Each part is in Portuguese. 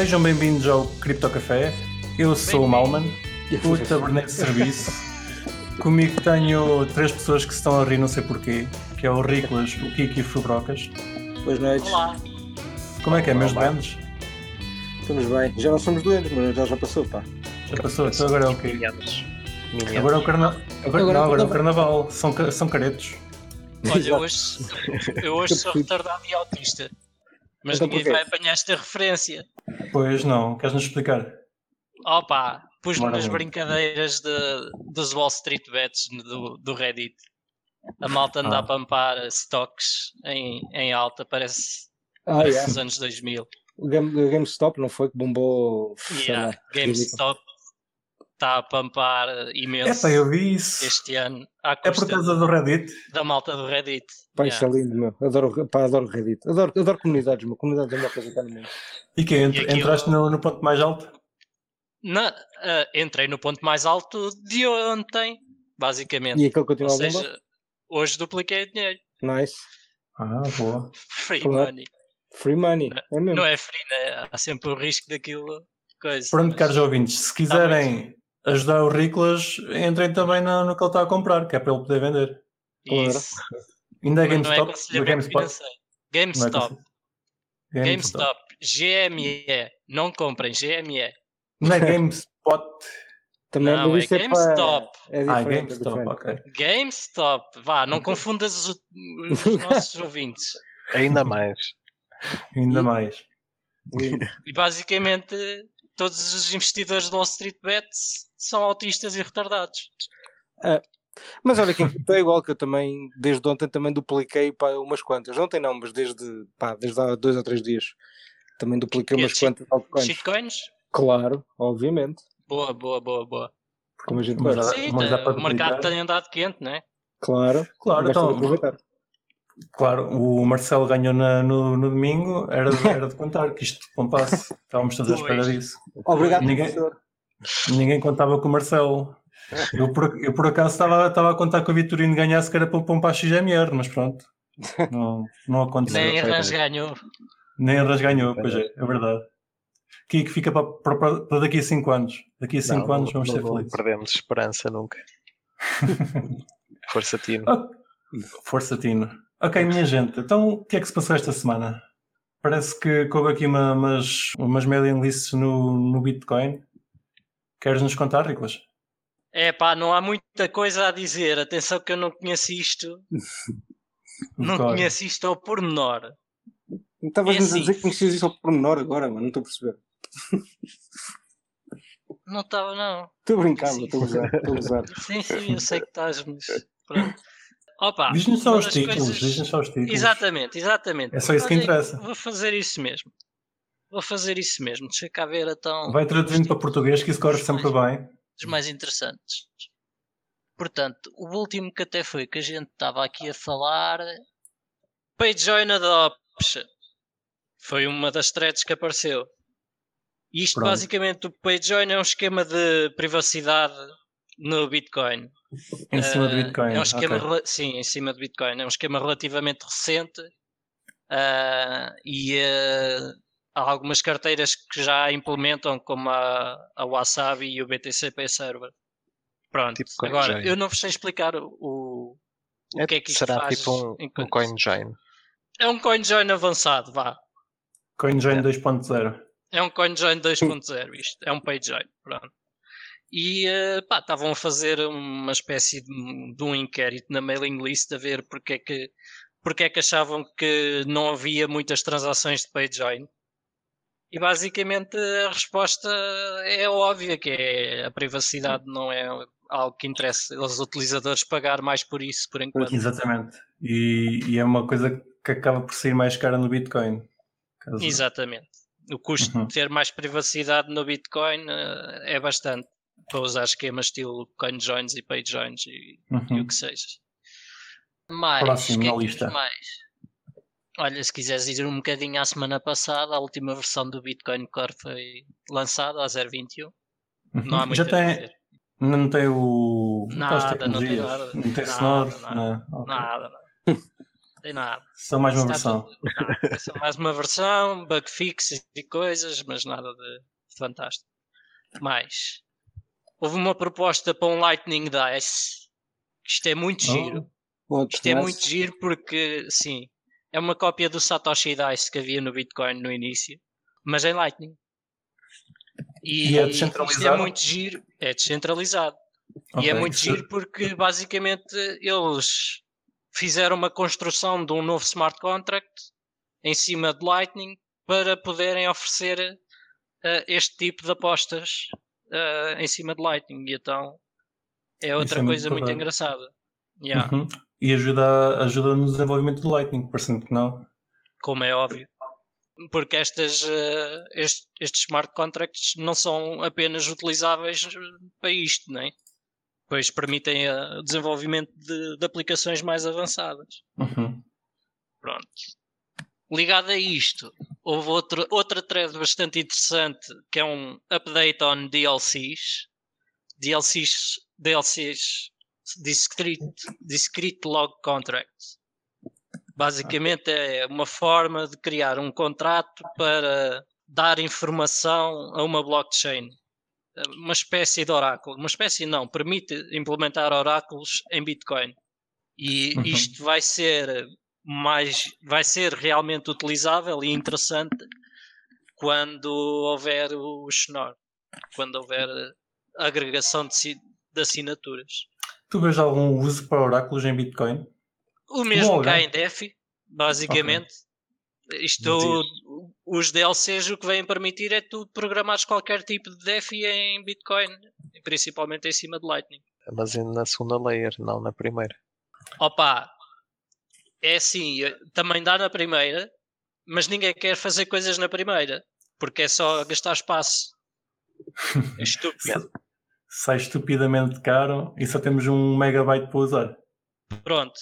Sejam bem-vindos ao Cripto Café. Eu sou o Malman, o taberneiro de serviço. Comigo tenho três pessoas que se estão a rir, não sei porquê, que é o Riclas, o Kiki e o Fubrocas. Boas noites. Olá. Como é que é, meus doentes? Estamos bem. Já não somos doentes, mas já já passou, pá. Já passou, então agora é o quê? Minhados. Agora é o, carna... agora, Agora não, é o agora é o carnaval. carnaval. São, são caretos. Olha, hoje, eu hoje sou retardado e autista. Mas Então ninguém porquê? vai apanhar esta referência. Pois não, queres-nos explicar? Opa, pus-me nas brincadeiras de, dos Wall Street Bets do, do Reddit. A malta anda Ah. a pampar stocks em, em alta, parece Ah, yeah. dos anos 2000. O Game, GameStop não foi que bombou. Yeah, GameStop está a pampar imenso Epá, eu vi isso. este ano à É por causa do Reddit. da malta do Reddit. Pá, Yeah. isso é lindo, meu. Adoro, pá, adoro Reddit. Adoro, adoro comunidades, meu. Comunidades é a melhor coisa que há no mundo. E que ent- E entraste no, no ponto mais alto? Na- ah, entrei no ponto mais alto de ontem, basicamente. E aquele Ou continua a bomba? seja, hoje dupliquei o dinheiro. Nice. Ah, boa. Free Claro. money. Free money. É mesmo. Não é free, né? Há sempre o risco daquilo. Coisa. Pronto, mas- caros ouvintes, se quiserem ajudar o Riclas, entrem também no, no que ele está a comprar, que é para ele poder vender. Isso. Ainda é Mas não é GameStop? Não é GameStop. GameStop. GME. Não comprem. GME. Não é GameSpot. Também Não, mas é GameStop. Para... É Ah, é GameStop, diferente. ok. GameStop. Vá, não confundas os, os nossos ouvintes. Ainda mais. Ainda E- mais. E basicamente todos os investidores do Wall Street Bets são autistas e retardados. Mas olha, quem é igual que eu também, desde ontem, também dupliquei pá, umas quantas. Ontem não, mas desde, pá, desde há dois ou três dias. Também dupliquei Que é umas quantas altcoins. Shitcoins? Claro, obviamente. Boa, boa, boa, boa. Como a gente Mas dá- Sim, mas dá para o mercado tem andado quente, não é? Claro. Claro, então, aproveitar. Claro, o Marcelo ganhou na- no, no domingo, era, de- era de contar que isto pompasse. Estávamos todos à espera disso. Obrigado, Ninguém- professor. Ninguém contava com o Marcelo. Eu por, eu por acaso estava, estava a contar que o Vitorino ganhasse que era para pompar XMR, mas pronto. Não, não aconteceu. Nem bem. ganhou. Nem Arras ganhou, pois é, é verdade. Que que fica para, para- para daqui a 5 anos. Daqui a 5 Não, anos vamos não- ser não felizes. perdemos esperança nunca. Força Tino. Ah, Força, Tino. Ok, minha gente, então o que é que se passou esta semana? Parece que houve aqui uma- umas, umas mailing lists no, no Bitcoin. Queres nos contar, Riclas? É pá, não há muita coisa a dizer. Atenção que eu não conheço isto. Não Bitcoin. conheço isto ao pormenor. Estavas-nos É a dizer assim. que conhecias isso ao pormenor agora, mano. Não estou a perceber. Não estava, não. Estou a brincar, estou a usar. Estou a usar. Sim, sim, eu sei que estás, mas. Pronto. Opa, Diz-nos só os títulos. coisas- Diz-nos só os títulos. Exatamente, exatamente. É só isso que interessa. Vou fazer isso mesmo. Vou fazer isso mesmo. Deixa cá ver então. Vai traduzindo para português que isso corre sempre bem. Os mais interessantes. Portanto, o último que até foi que a gente estava aqui a falar. PageJoin Adoption. Foi uma das threads que apareceu. Isto Pronto. basicamente o PageJoin é um esquema de privacidade no Bitcoin. Em cima do Bitcoin. É um esquema, ok. rela- sim, em cima do Bitcoin. É um esquema relativamente recente ah, e ah, há algumas carteiras que já implementam, como a, a Wasabi e o BTCP Server. Pronto, Tipo agora eu não vos sei explicar o, o, o É- que é que isto será faz. tipo um, um. CoinJoin. É um CoinJoin avançado, vá. CoinJoin 2.0. É um CoinJoin 2.0 isto, é um PageJoin, pronto. E eh, pá, estavam a fazer uma espécie de, de um inquérito na mailing list a ver porque é que, porque é que achavam que não havia muitas transações de PageJoin. E basicamente a resposta é óbvia, que é a privacidade não é algo que interessa aos utilizadores pagar mais por isso por enquanto. Exatamente. E, e é uma coisa que acaba por sair mais cara no Bitcoin. Caso- Exatamente. O custo Uhum. de ter mais privacidade no Bitcoin eh, é bastante para usar esquemas estilo CoinJoins e PageJoins e, e Uhum. o que seja. Mais, Próximo na lista. mais? Olha, se quiseres ir um bocadinho à semana passada, a última versão do Bitcoin Core foi lançada a 0.21. Uhum. Não há muito Já tem, não tem o. Nada, não tem nada. Não tem Nada, Snore? nada. Não. Nada, nada. Tem nada. Só mais uma Está versão. tudo- só mais uma versão, bug fixes e coisas, mas nada de fantástico. Mais. Houve uma proposta para um Lightning Dice. Isto é muito giro. Outro Isto é muito giro porque, sim, é uma cópia do Satoshi Dice que havia no Bitcoin no início, mas em Lightning. E, E é isto é descentralizado? muito giro. É descentralizado. E é muito giro porque basicamente eles fizeram uma construção de um novo smart contract em cima de Lightning para poderem oferecer eh, este tipo de apostas eh, em cima de Lightning. E então é outra é muito coisa muito engraçada. Yeah, Uhum. E ajuda, ajuda no desenvolvimento do Lightning, parecendo que não. Como é óbvio. Porque estas, eh, est- estes smart contracts não são apenas utilizáveis para isto, não é? Pois permitem eh, o desenvolvimento de, de aplicações mais avançadas. Uhum. Pronto. Ligado a isto, houve outro, outra thread bastante interessante que é um update on DLCs. DLCs, DLCs Discrete, discrete Log Contracts. Basicamente é uma forma de criar um contrato para dar informação a uma blockchain. Uma espécie de oráculo. Uma espécie não, permite implementar oráculos em Bitcoin. E Uhum. isto vai ser mais vai ser realmente utilizável e interessante quando houver o Schnorr, quando houver a agregação de, de assinaturas. Tu vês algum uso para oráculos em Bitcoin? O mesmo Logo, cá é? em DeFi, basicamente. Isto, Dias. os DLCs o que vêm permitir é tu programares qualquer tipo de DeFi em Bitcoin, principalmente em cima de Lightning. Mas ainda na segunda layer, não na primeira. Opa, é assim, também dá na primeira, mas ninguém quer fazer coisas na primeira, porque é só gastar espaço. É estúpido. Sai estupidamente caro e só temos um megabyte para usar. Pronto.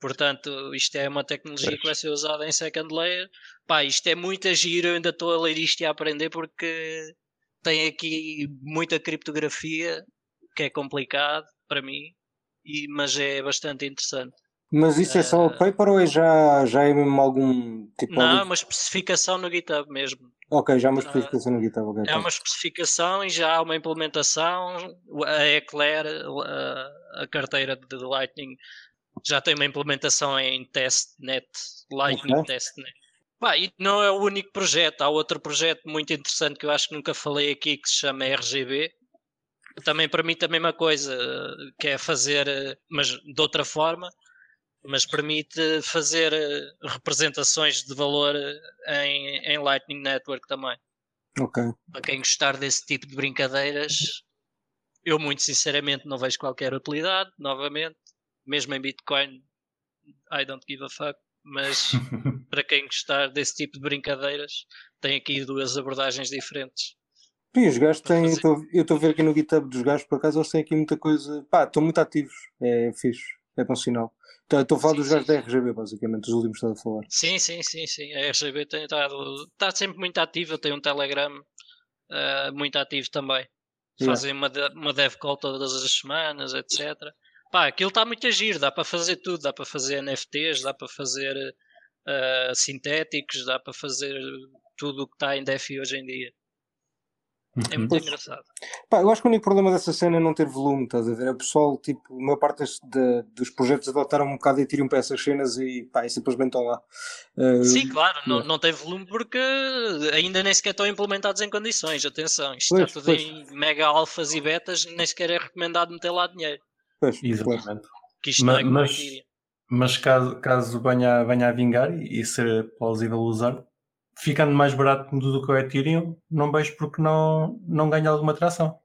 Portanto, isto é uma tecnologia que vai ser usada em second layer. Pá, isto é muito giro, eu ainda estou a ler isto e a aprender porque tem aqui muita criptografia que é complicado para mim, e, mas é bastante interessante. Mas isso é só o Eh, paper ou é já, já é mesmo algum tipo. Não, é algum- uma especificação no GitHub mesmo. Ok, já há uma Ah, especificação no GitHub. ok, É uma especificação e já há uma implementação. A Eclair, a, carteira de Lightning, já tem uma implementação em testnet, Lightning Ok. testnet. Pá, e não é o único projeto, há outro projeto muito interessante que eu acho que nunca falei aqui que se chama RGB. Também permite a mesma coisa, que é fazer, eh, mas de outra forma, mas permite fazer eh, representações de valor eh, em, em Lightning Network também Ok. para quem gostar desse tipo de brincadeiras, eu muito sinceramente não vejo qualquer utilidade, novamente, mesmo em Bitcoin, I don't give a fuck, mas para quem gostar desse tipo de brincadeiras, tem aqui duas abordagens diferentes. E os gajos têm. eu estou a ver aqui no GitHub dos gajos, por acaso, eles têm aqui muita coisa. Pá, estão muito ativos. É fixe. É bom sinal. Estou a falar Sim, dos gajos da RGB, basicamente, os últimos que estás a falar. Sim, sim, sim, sim. A RGB tem estado, está sempre muito ativa, tem um Telegram ah, muito ativo também. Yeah. Fazem uma, de- uma dev call todas as semanas, etc. Pá, aquilo está muito a giro, dá para fazer tudo, dá para fazer NFTs, dá para fazer ah, sintéticos, dá para fazer tudo o que está em DeFi hoje em dia. É muito Pois. engraçado. Pá, eu acho que o único problema dessa cena é não ter volume, estás a ver? É o pessoal, tipo, a maior parte de- dos projetos adotaram um bocado e tiram para essas cenas e pá, e simplesmente estão lá. Eh, Sim, claro, não, não tem volume porque ainda nem sequer estão implementados em condições. Atenção, isto Pois, está tudo pois. em mega alfas e betas, nem sequer é recomendado meter lá dinheiro. pois. Exatamente. Que isto Ma- não é mas-. Mas caso, caso venha, venha a vingar e, e ser plausível usar, ficando mais barato do que o Ethereum, não vejo porque não, não ganha alguma tração.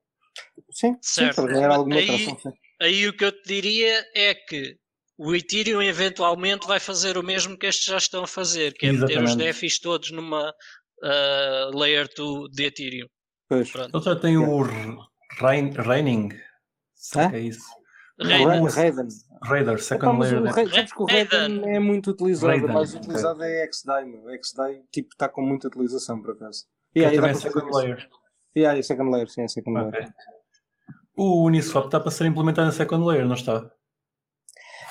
Sim, sim, Certo. para ganhar alguma Aí- atração, sim. Aí o que eu te diria é que o Ethereum eventualmente vai fazer o mesmo que estes já estão a fazer, que é meter os Exatamente. DeFis todos numa ah, Layer 2 de Ethereum. Pois. Pronto. Ele já tem o. Sei Hã? que é isso. Raiden. Ra- Raiden. Second mas layer. o? Raiden, sabes que o Raiden. É muito utilizado, Raiden, o mais utilizado é XDAI, meu. XDAI, tipo, está com muita utilização, por acaso. E dá também é second layer. Yeah, é second layer, sim, é second layer. Ok. O Uniswap está para ser implementado na second layer, não está?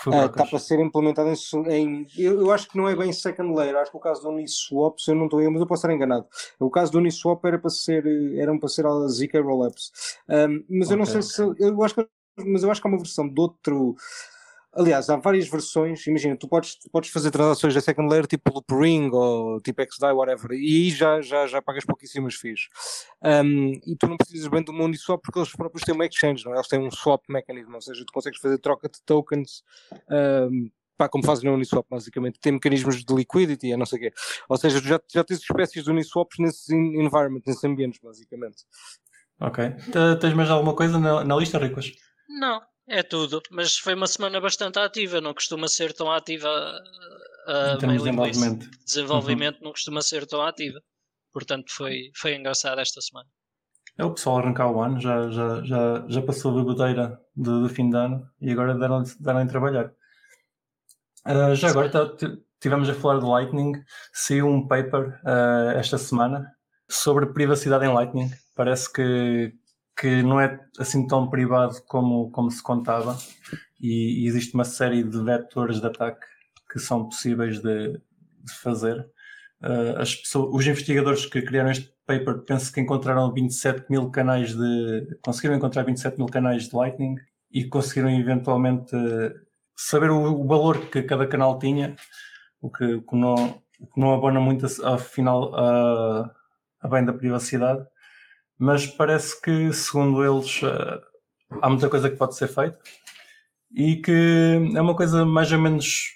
Foi Está para ser implementado em. em eu, eu, acho que não é bem second layer. Acho que o caso do Uniswap, se eu não estou mas eu posso estar enganado. O caso do Uniswap era para ser, eram para ser a ZK Rollups. Um, mas okay, eu não sei okay. se. Eu acho que, mas eu acho que há uma versão de outro Aliás, há várias versões. Imagina, tu podes, podes fazer transações da second layer tipo Loop Ring ou tipo XDAI, whatever, e aí já, já, já pagas pouquíssimas fees. Um, e tu não precisas bem do mundo só porque eles próprios têm uma exchange, não é? Eles têm um swap mecanismo, ou seja, tu consegues fazer troca de tokens. Um, pá, como fazem no Uniswap, basicamente, tem mecanismos de liquidity, a não sei o quê. Ou seja, já, já tens espécies de Uniswaps nesses environment, nesses ambientes, basicamente. Ok. Tens mais alguma coisa na, na lista, Ricos? Não, é tudo, mas foi uma semana bastante ativa, não costuma ser tão ativa a, a desenvolvimento. Desenvolvimento uhum. não costuma ser tão ativa. Portanto, foi, foi engraçado esta semana. É o pessoal arrancar o ano, já, já, já, já passou a bigodeira do, do fim de ano e agora deram, deram em trabalhar. Uh, já agora tá, tivemos a falar de Lightning, saiu um paper uh, esta semana sobre privacidade em Lightning. Parece que, que não é assim tão privado como, como se contava e, e existe uma série de vetores de ataque que são possíveis de, de fazer. Uh, as pessoas, os investigadores que criaram este paper penso que encontraram 27 mil canais de. conseguiram encontrar 27 mil canais de Lightning e conseguiram eventualmente saber o, o valor que cada canal tinha, o que, que não, o que não abona muito afinal a, a bem da privacidade mas parece que, segundo eles, uh, há muita coisa que pode ser feita e que é uma coisa mais ou menos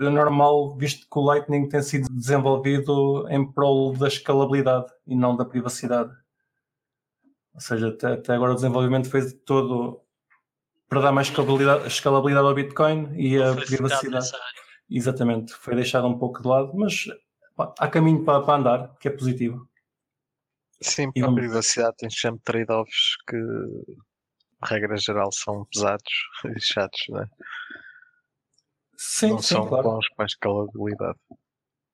normal, visto que o Lightning tem sido desenvolvido em prol da escalabilidade e não da privacidade. Ou seja, até, até agora o desenvolvimento foi todo para dar mais escalabilidade, escalabilidade ao Bitcoin e a privacidade. Exatamente, foi deixado um pouco de lado, mas pá, há caminho para, para andar, que é positivo. Sim, para a privacidade tens sempre trade-offs que, regra geral, são pesados e chatos, não é? Sim, não sim, são claro. bons para a escalabilidade.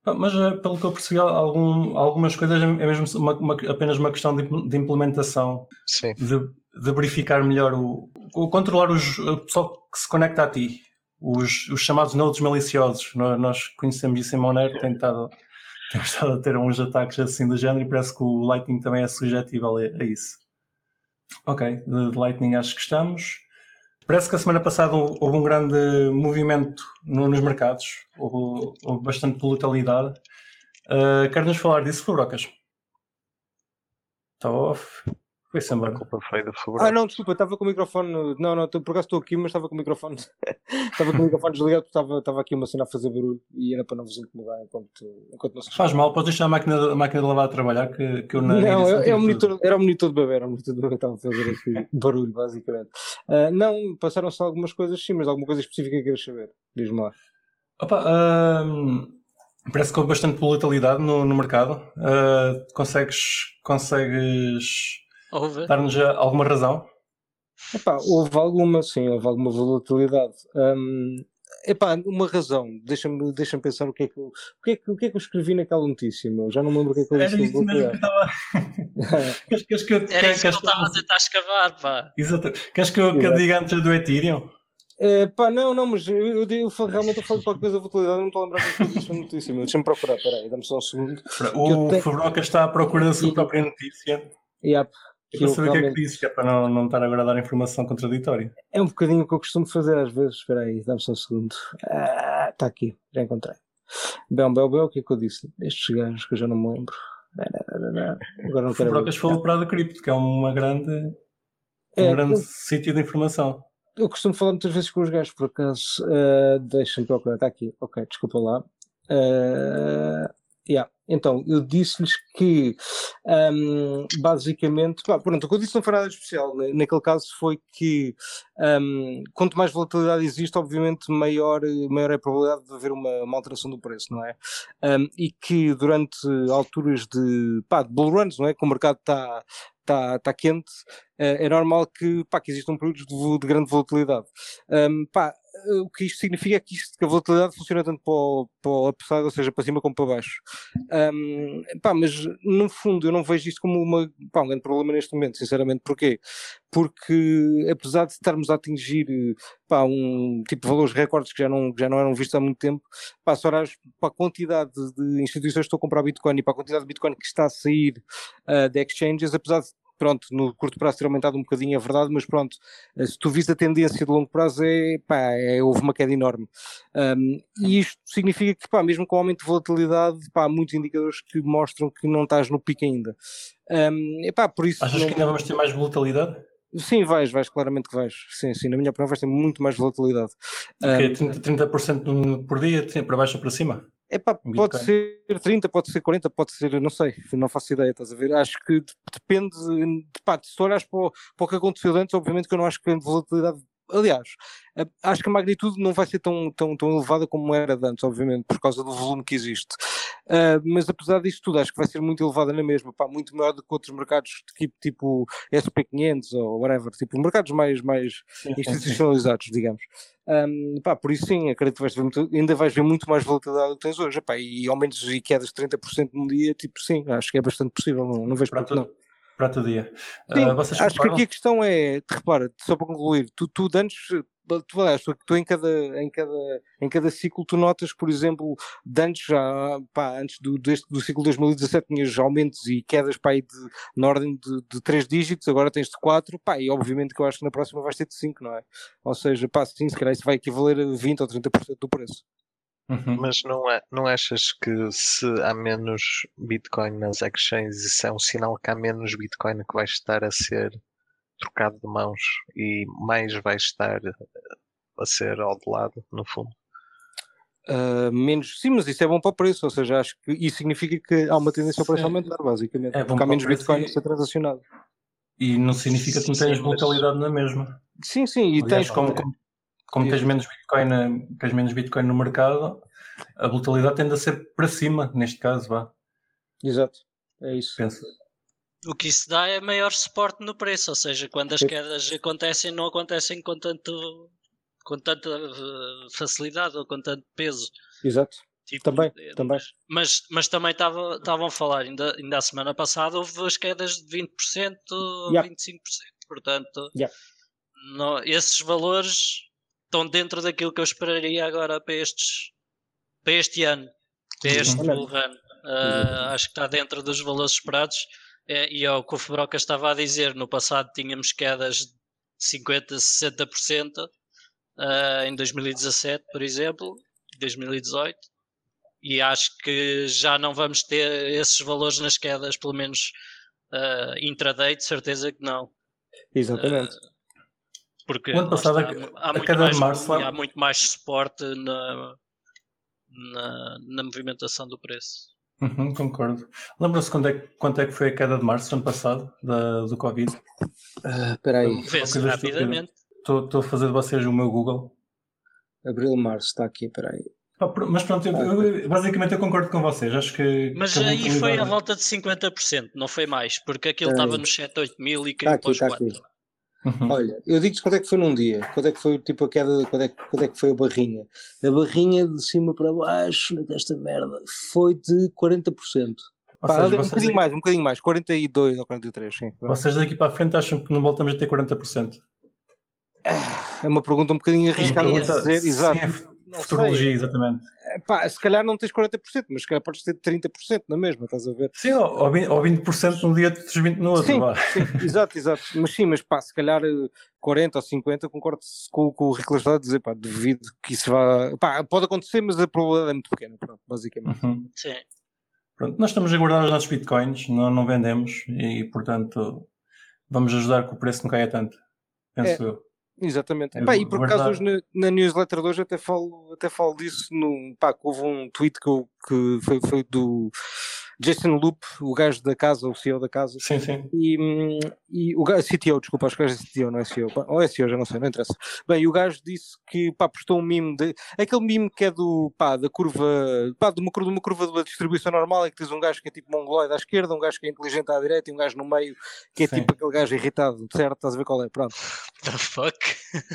Mas, eh, pelo que eu percebi, algum, algumas coisas é mesmo uma, uma, apenas uma questão de, de implementação. Sim. De, de, verificar melhor o, o controlar os, o pessoal que se conecta a ti. Os, os chamados nodes maliciosos. Nós conhecemos isso em Monero, tem estado temos estado a ter uns ataques assim do género e parece que o Lightning também é suscetível a, isso. Ok, de, Lightning acho que estamos. Parece que a semana passada houve um grande movimento no, nos mercados, houve, houve, bastante volatilidade. Uh, Quer-nos falar disso, Fubrocas? Está off. Foi do Ah, não, desculpa, estava com o microfone. Não, não, por acaso estou aqui, mas estava com o microfone. estava com o microfone desligado porque estava, estava aqui uma cena a fazer barulho e era para não vos incomodar enquanto, enquanto não se Faz mal, podes deixar a máquina, a máquina de lavar a trabalhar que, que eu não. Não, é, é um monitor, era o monitor de bebê, era o monitor de bebê que estava a fazer aqui barulho, basicamente. Uh, não, passaram-se algumas coisas, sim, mas alguma coisa específica que queres saber. Diz-me lá. Opa, uh, parece que houve bastante volatilidade no, no mercado. Uh, consegues. consegues Dar-nos alguma razão? Epá, houve alguma, sim, houve alguma volatilidade. Um, epá, uma razão, deixa-me deixa pensar o que, é que, eu, o, que é que, o que é que eu escrevi naquela notícia, meu. já não me lembro o que é que eu disse. Era isso mesmo que estava. queres, queres que eu, Era isso que ele estava a tentar escavar, pá. Exato. Queres que eu, que eu diga antes do Ethereum? É, pá, não, não, mas eu, eu, eu, eu realmente eu falo qualquer coisa da volatilidade, não estou a lembrar o que eu disse na notícia, meu. Deixa-me procurar, peraí, dá-me só um segundo. O tenho... Fabroca está à procura da sua própria notícia. Yep. Eu saber o que é que disse, que é para não, não estar agora a dar informação contraditória. É um bocadinho o que eu costumo fazer às vezes. Espera aí, dá-me só um segundo. Está ah, aqui, já encontrei. Bel, bel, bel, o que é que eu disse? Estes gajos que eu já não me lembro. Agora não quero Brocas falou para a Cripto, que é uma grande, um é, grande eu, sítio de informação. Eu costumo falar muitas vezes com os gajos, por acaso. Uh, Deixa-me procurar, está aqui. Ok, desculpa lá. Uh, Yeah. Então, eu disse-lhes que um, basicamente, pronto, o que eu disse não foi nada especial. Né? Naquele caso foi que um, quanto mais volatilidade existe, obviamente maior, maior é a probabilidade de haver uma, uma alteração do preço, não é? Um, e que durante alturas de, pá, de bull runs, não é? Que o mercado está está tá quente, uh, é normal que, pá, que existam períodos de, de grande volatilidade. Um, pá, o que isto significa é que, isto, que a volatilidade funciona tanto para o, para o upside, ou seja, para cima como para baixo. Um, pá, mas no fundo eu não vejo isto como uma, pá, um grande problema neste momento, sinceramente. Porquê? Porque apesar de estarmos a atingir pá, um tipo de valores recordes que já não, já não eram vistos há muito tempo, pá, se olhares para a quantidade de instituições que estão a comprar Bitcoin e para a quantidade de Bitcoin que está a sair uh, de exchanges, apesar de pronto, no curto prazo ter aumentado um bocadinho, é verdade, mas pronto, eh, se tu vis a tendência de longo prazo, é, pá, é, houve uma queda enorme. Um, e isto significa que, pá, mesmo com o aumento de volatilidade, pá, há muitos indicadores que mostram que não estás no pico ainda. Um, por isso Achas não... que ainda vamos ter mais volatilidade? Sim, vais, vais, claramente que vais. Sim, sim, na minha opinião vais ter muito mais volatilidade. Okay, um, 30%, 30 por dia, para baixo ou para cima? É pá, pode ser 30, pode ser 40, pode ser, não sei, não faço ideia, estás a ver? Acho que depende, pá, se tu olhas para o, para o que aconteceu antes, obviamente que eu não acho que a volatilidade aliás, acho que a magnitude não vai ser tão, tão, tão elevada como era antes, obviamente, por causa do volume que existe. Uh, mas apesar disto tudo, acho que vai ser muito elevada na mesma, pá, muito maior do que outros mercados tipo, tipo SP500 ou whatever, tipo mercados mais, mais institucionalizados, digamos. Um, pá, por isso sim, acredito que vais muito, ainda vais ver muito mais volatilidade do que tens hoje, pá, e aumentos e quedas de 30% num dia, tipo sim, acho que é bastante possível, não, não vejo para não para o dia. Sim, uh, acho que aqui a questão é, repara, só para concluir, tu, tu antes, tu, tu, tu em, cada, em, cada, em cada ciclo tu notas, por exemplo, de antes já, pá, antes do, deste, do ciclo 2017 tinhas aumentos e quedas pá, de, na ordem de, de 3 dígitos, agora tens de 4, pá, e obviamente que eu acho que na próxima vais ter de 5, não é? Ou seja, pá, sim, se calhar isso vai equivaler a 20 ou 30% do preço. Uhum. Mas não, é, não achas que se há menos Bitcoin nas exchanges, isso é um sinal que há menos Bitcoin que vai estar a ser trocado de mãos e mais vai estar a ser ao de lado, no fundo? Uh, menos, sim, mas isso é bom para o preço, ou seja, acho que isso significa que há uma tendência para o preço aumentar, basicamente, é porque há menos Bitcoin a ser transacionado. E não significa que não tenhas volatilidade mas... na mesma. Sim, sim, e Aliás, tens como, como, como tens menos Bitcoin, tens menos Bitcoin no mercado, a volatilidade tende a ser para cima, neste caso, vá. Exato, é isso. Penso. O que isso dá é maior suporte no preço, ou seja, quando as quedas acontecem, não acontecem com tanto com tanta eh, facilidade ou com tanto peso. Exato. Tipo, também, é, também. Mas, mas também estavam a falar, ainda, ainda a semana passada houve as quedas de 20%, yeah. 25%. Portanto, yeah. não, esses valores estão dentro daquilo que eu esperaria agora para estes para este ano, para este bull run. Uh, acho que está dentro dos valores esperados. É, e é o que o Febroca estava a dizer, no passado tínhamos quedas de 50%, 60% uh, em 2017, por exemplo, 2018, e acho que já não vamos ter esses valores nas quedas, pelo menos uh, intraday, de certeza que não. Exatamente. Uh, porque ano passado, está, há, muito mais, março, há muito mais suporte na, na, na movimentação do preço. Uhum, concordo. Lembra-se quando é, quanto é que foi a queda de março ano passado da, do Covid? Uh, espera aí. Vê-se rapidamente. Estou a fazer de vocês o meu Google. Abril, março, está aqui, espera aí. Mas pronto, eu, eu, basicamente eu concordo com vocês. Acho que. Mas que aí foi a volta de 50%, não foi mais, porque aquilo estava nos 7, 8 mil e caiu para os 4. Aqui. Uhum. Olha, eu digo-te quando é que foi num dia, quando é que foi tipo a queda, quando é, quando é que foi a barrinha. A barrinha de cima para baixo desta merda foi de 40%. Pá, seja, um bocadinho mais, um bocadinho mais, 42 ou 43, sim. Vocês daqui para a frente acham que não voltamos a ter 40%? É uma pergunta um bocadinho arriscada de dizer, exato. Sim, é Futurologia, exatamente. É, pá, se calhar não tens 40%, mas se calhar podes ter 30% na mesma, estás a ver? Sim, ou 20%, ou 20 num dia e 20% no outro. Sim, sim, exato, exato. Mas sim, mas pá, se calhar 40 ou 50, concordo com, com o Rico está a dizer, pá, devido que isso vá. Pá, pode acontecer, mas a probabilidade é muito pequena, pronto, basicamente. Uhum. Sim. Pronto, nós estamos a guardar os nossos bitcoins, não, não vendemos e, portanto, vamos ajudar que o preço não caia tanto, penso é. eu. Exatamente. É, pá, e por acaso hoje na, na, newsletter de hoje até falo, até falo disso, no, pá, houve um tweet que, eu, que foi, foi do Jason Loop, o gajo da casa, o CEO da casa. Sim, sim. E, e o gajo, CTO, desculpa, acho que o gajo é CTO, não é CEO. Ou é CEO, já não sei, não interessa. Bem, e o gajo disse que, pá, postou um meme, de, aquele meme que é do, pá, da curva, pá, de uma, curva- de uma curva de distribuição normal, em que tens um gajo que é tipo mongoloide à esquerda, um gajo que é inteligente à direita e um gajo no meio, que é Sim. tipo aquele gajo irritado, certo? Estás a ver qual é? Pronto. The fuck?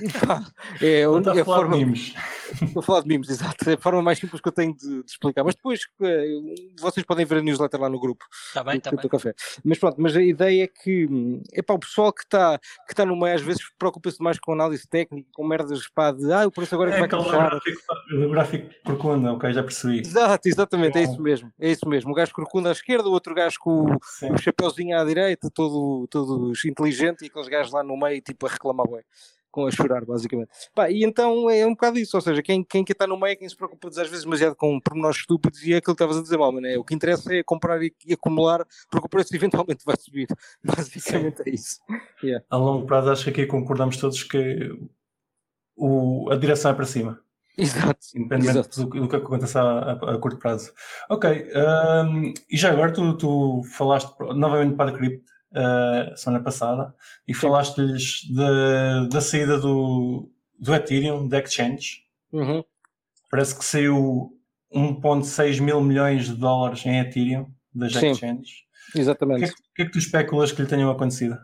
E, pá, é, é a a falar forma, de memes. Estou a falar de memes, exato. É a forma mais simples que eu tenho de, de explicar. Mas depois eh, vocês podem ver a newsletter lá no grupo Está Tá bem, do está Cripto bem. Café. Mas pronto, mas a ideia é que é para o pessoal que está que tá no meio às vezes preocupa-se mais com análise técnica, com merdas pá, de ah, o preço agora é que É vai aquele crashar. gráfico, do gráfico corcunda, ok, já percebi. Exato, exatamente, é isso mesmo. É isso mesmo. O gajo corcunda à esquerda, o outro gajo com o, Sim. o chapeuzinho à direita, todo, todo inteligente, e aqueles gajos lá no meio, tipo, a reclamar bem. Com a chorar, basicamente. Pá, e então é um bocado isso, ou seja, quem, quem que está no meio é quem se preocupa às vezes demasiado com pormenores estúpidos e é aquilo que estavas a dizer, mal, mano, é, o que interessa é comprar e, e acumular porque o preço eventualmente vai subir. Basicamente é isso. A longo prazo acho que aqui concordamos todos que o, a direção é para cima. Exato. Independentemente Exato. do, que- do que aconteça a, a- curto prazo. Ok, hum, e já agora tu, tu falaste novamente para a Crypt uh, semana passada e falaste-lhes da- da saída do, do Ethereum, da Exchange. Uhum. Parece que saiu 1,6 mil milhões de dólares em Ethereum das Sim. exchanges. O que, é Exatamente. que, o que é que tu especulas que lhe tenham acontecido?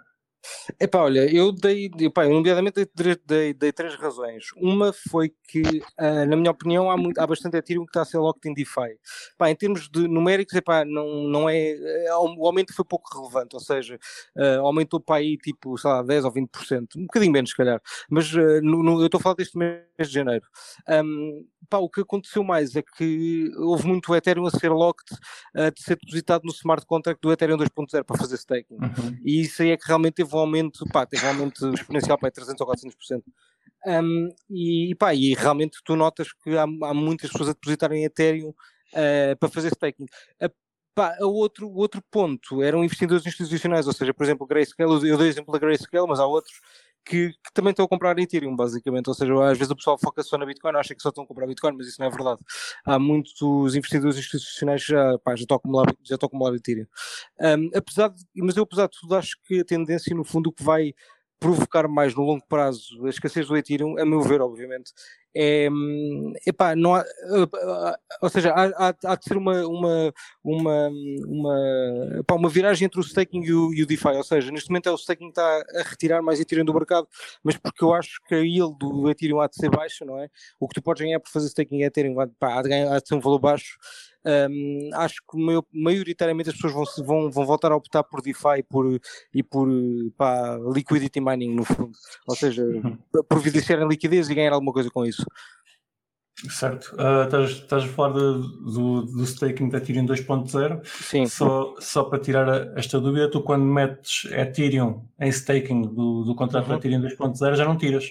Epá, olha, eu dei, epá, eu nomeadamente dei, dei- dei, três razões. Uma foi que, ah, na minha opinião, há, muito, há bastante Ethereum que está a ser locked in DeFi. Pá, em termos de numéricos, epá, não, não é, é, o aumento foi pouco relevante, ou seja, ah, aumentou para aí tipo, sei lá, 10 ou 20%, um bocadinho menos se calhar, mas ah, no- no- eu estou a falar deste mês de janeiro. Ahm, pá, o que aconteceu mais é que houve muito Ethereum a ser locked, de ser depositado no smart contract do Ethereum 2.0 para fazer staking. Uhum. E isso aí é que realmente teve um aumento, pá, teve um aumento exponencial para 300 ou 400%. Um, e, pá, e realmente tu notas que há, há muitas pessoas a depositarem Ethereum eh, para fazer staking. A, pá, a outro, o outro ponto eram investidores institucionais, ou seja, por exemplo, Grayscale, eu dei o exemplo da Grayscale, mas há outros que, que também estão a comprar Ethereum, basicamente. Ou seja, às vezes o pessoal foca só na Bitcoin, acha que só estão a comprar Bitcoin, mas isso não é verdade. Há muitos investidores institucionais já, pá, já estão a acumular, já estão a acumular Ethereum. Um, apesar de, mas eu, apesar de tudo, acho que a tendência, no fundo, o que vai provocar mais no longo prazo a escassez do Ethereum, a meu ver, obviamente, é, epá, não há, uh, ou seja, há, há- há de ser uma, uma, uma, uma, epá, uma viragem entre o staking e o, e o DeFi, ou seja, neste momento é o staking que está a retirar mais Ethereum do mercado, mas porque eu acho que a yield do Ethereum há de ser baixa, não é? O que tu podes ganhar por fazer staking em Ethereum pá, há, de ganhar, há de ser um valor baixo, Hum, acho que maio- maioritariamente as pessoas vão, vão, vão voltar a optar por DeFi e por, e por pá, liquidity mining, no fundo. Ou seja, Uhum. providenciarem liquidez e ganhar alguma coisa com isso. Certo. Ah, estás, estás a falar de- do, do staking da Ethereum 2.0. Sim, Só, só para tirar a- esta dúvida, tu quando metes Ethereum em staking do, do contrato Uhum. da Ethereum 2.0 já não tiras.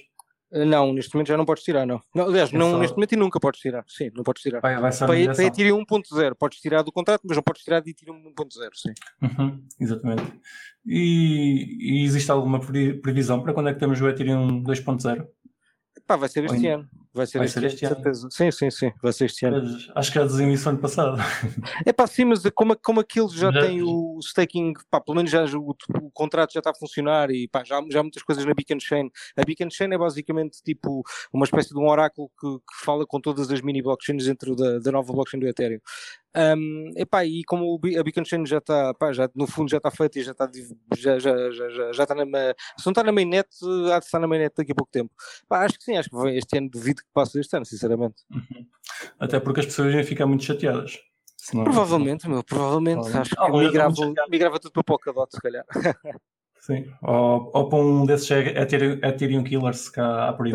Uh, não, neste momento já não podes tirar, não. não aliás, É não, só- neste momento e nunca podes tirar. Sim, não podes tirar. Vai, vai Para, para. Ethereum 1.0, podes tirar do contrato, mas não podes tirar de Ethereum 1.0, sim. Uhum, exatamente. E, e existe alguma pre- previsão para quando é que temos o Ethereum 2.0? Pá, vai ser este Ainda- ano. Vai ser vai este, ser ano, este ano. certeza. Sim, sim, sim, vai ser este ano. Mas Acho que já dizem isso ano passado. É pá, sim, mas como, como aquilo já Já- tem o staking, pá, pelo menos já o, o contrato já está a funcionar e pá, já, há- já há muitas coisas na Beacon Chain. A Beacon Chain é basicamente tipo uma espécie de um oráculo que, que fala com todas as mini blockchains dentro da, da nova blockchain do Ethereum. Um, epá, e como a Beacon Chain já está, já, no fundo já está feita e já está, já, já, já, já, já está na, se não está na mainnet, há de estar na mainnet daqui a pouco tempo. Pá, acho que sim, acho que este ano, devido que passe este ano, sinceramente. Até porque as pessoas iam ficar muito chateadas. Senão- Provavelmente, meu, provavelmente. Provavelmente. Acho que migrava, migrava tudo para Polkadot, se calhar. Sim. Ou, ou para um desses Ethereum, Ethereum Killers que há, há por aí.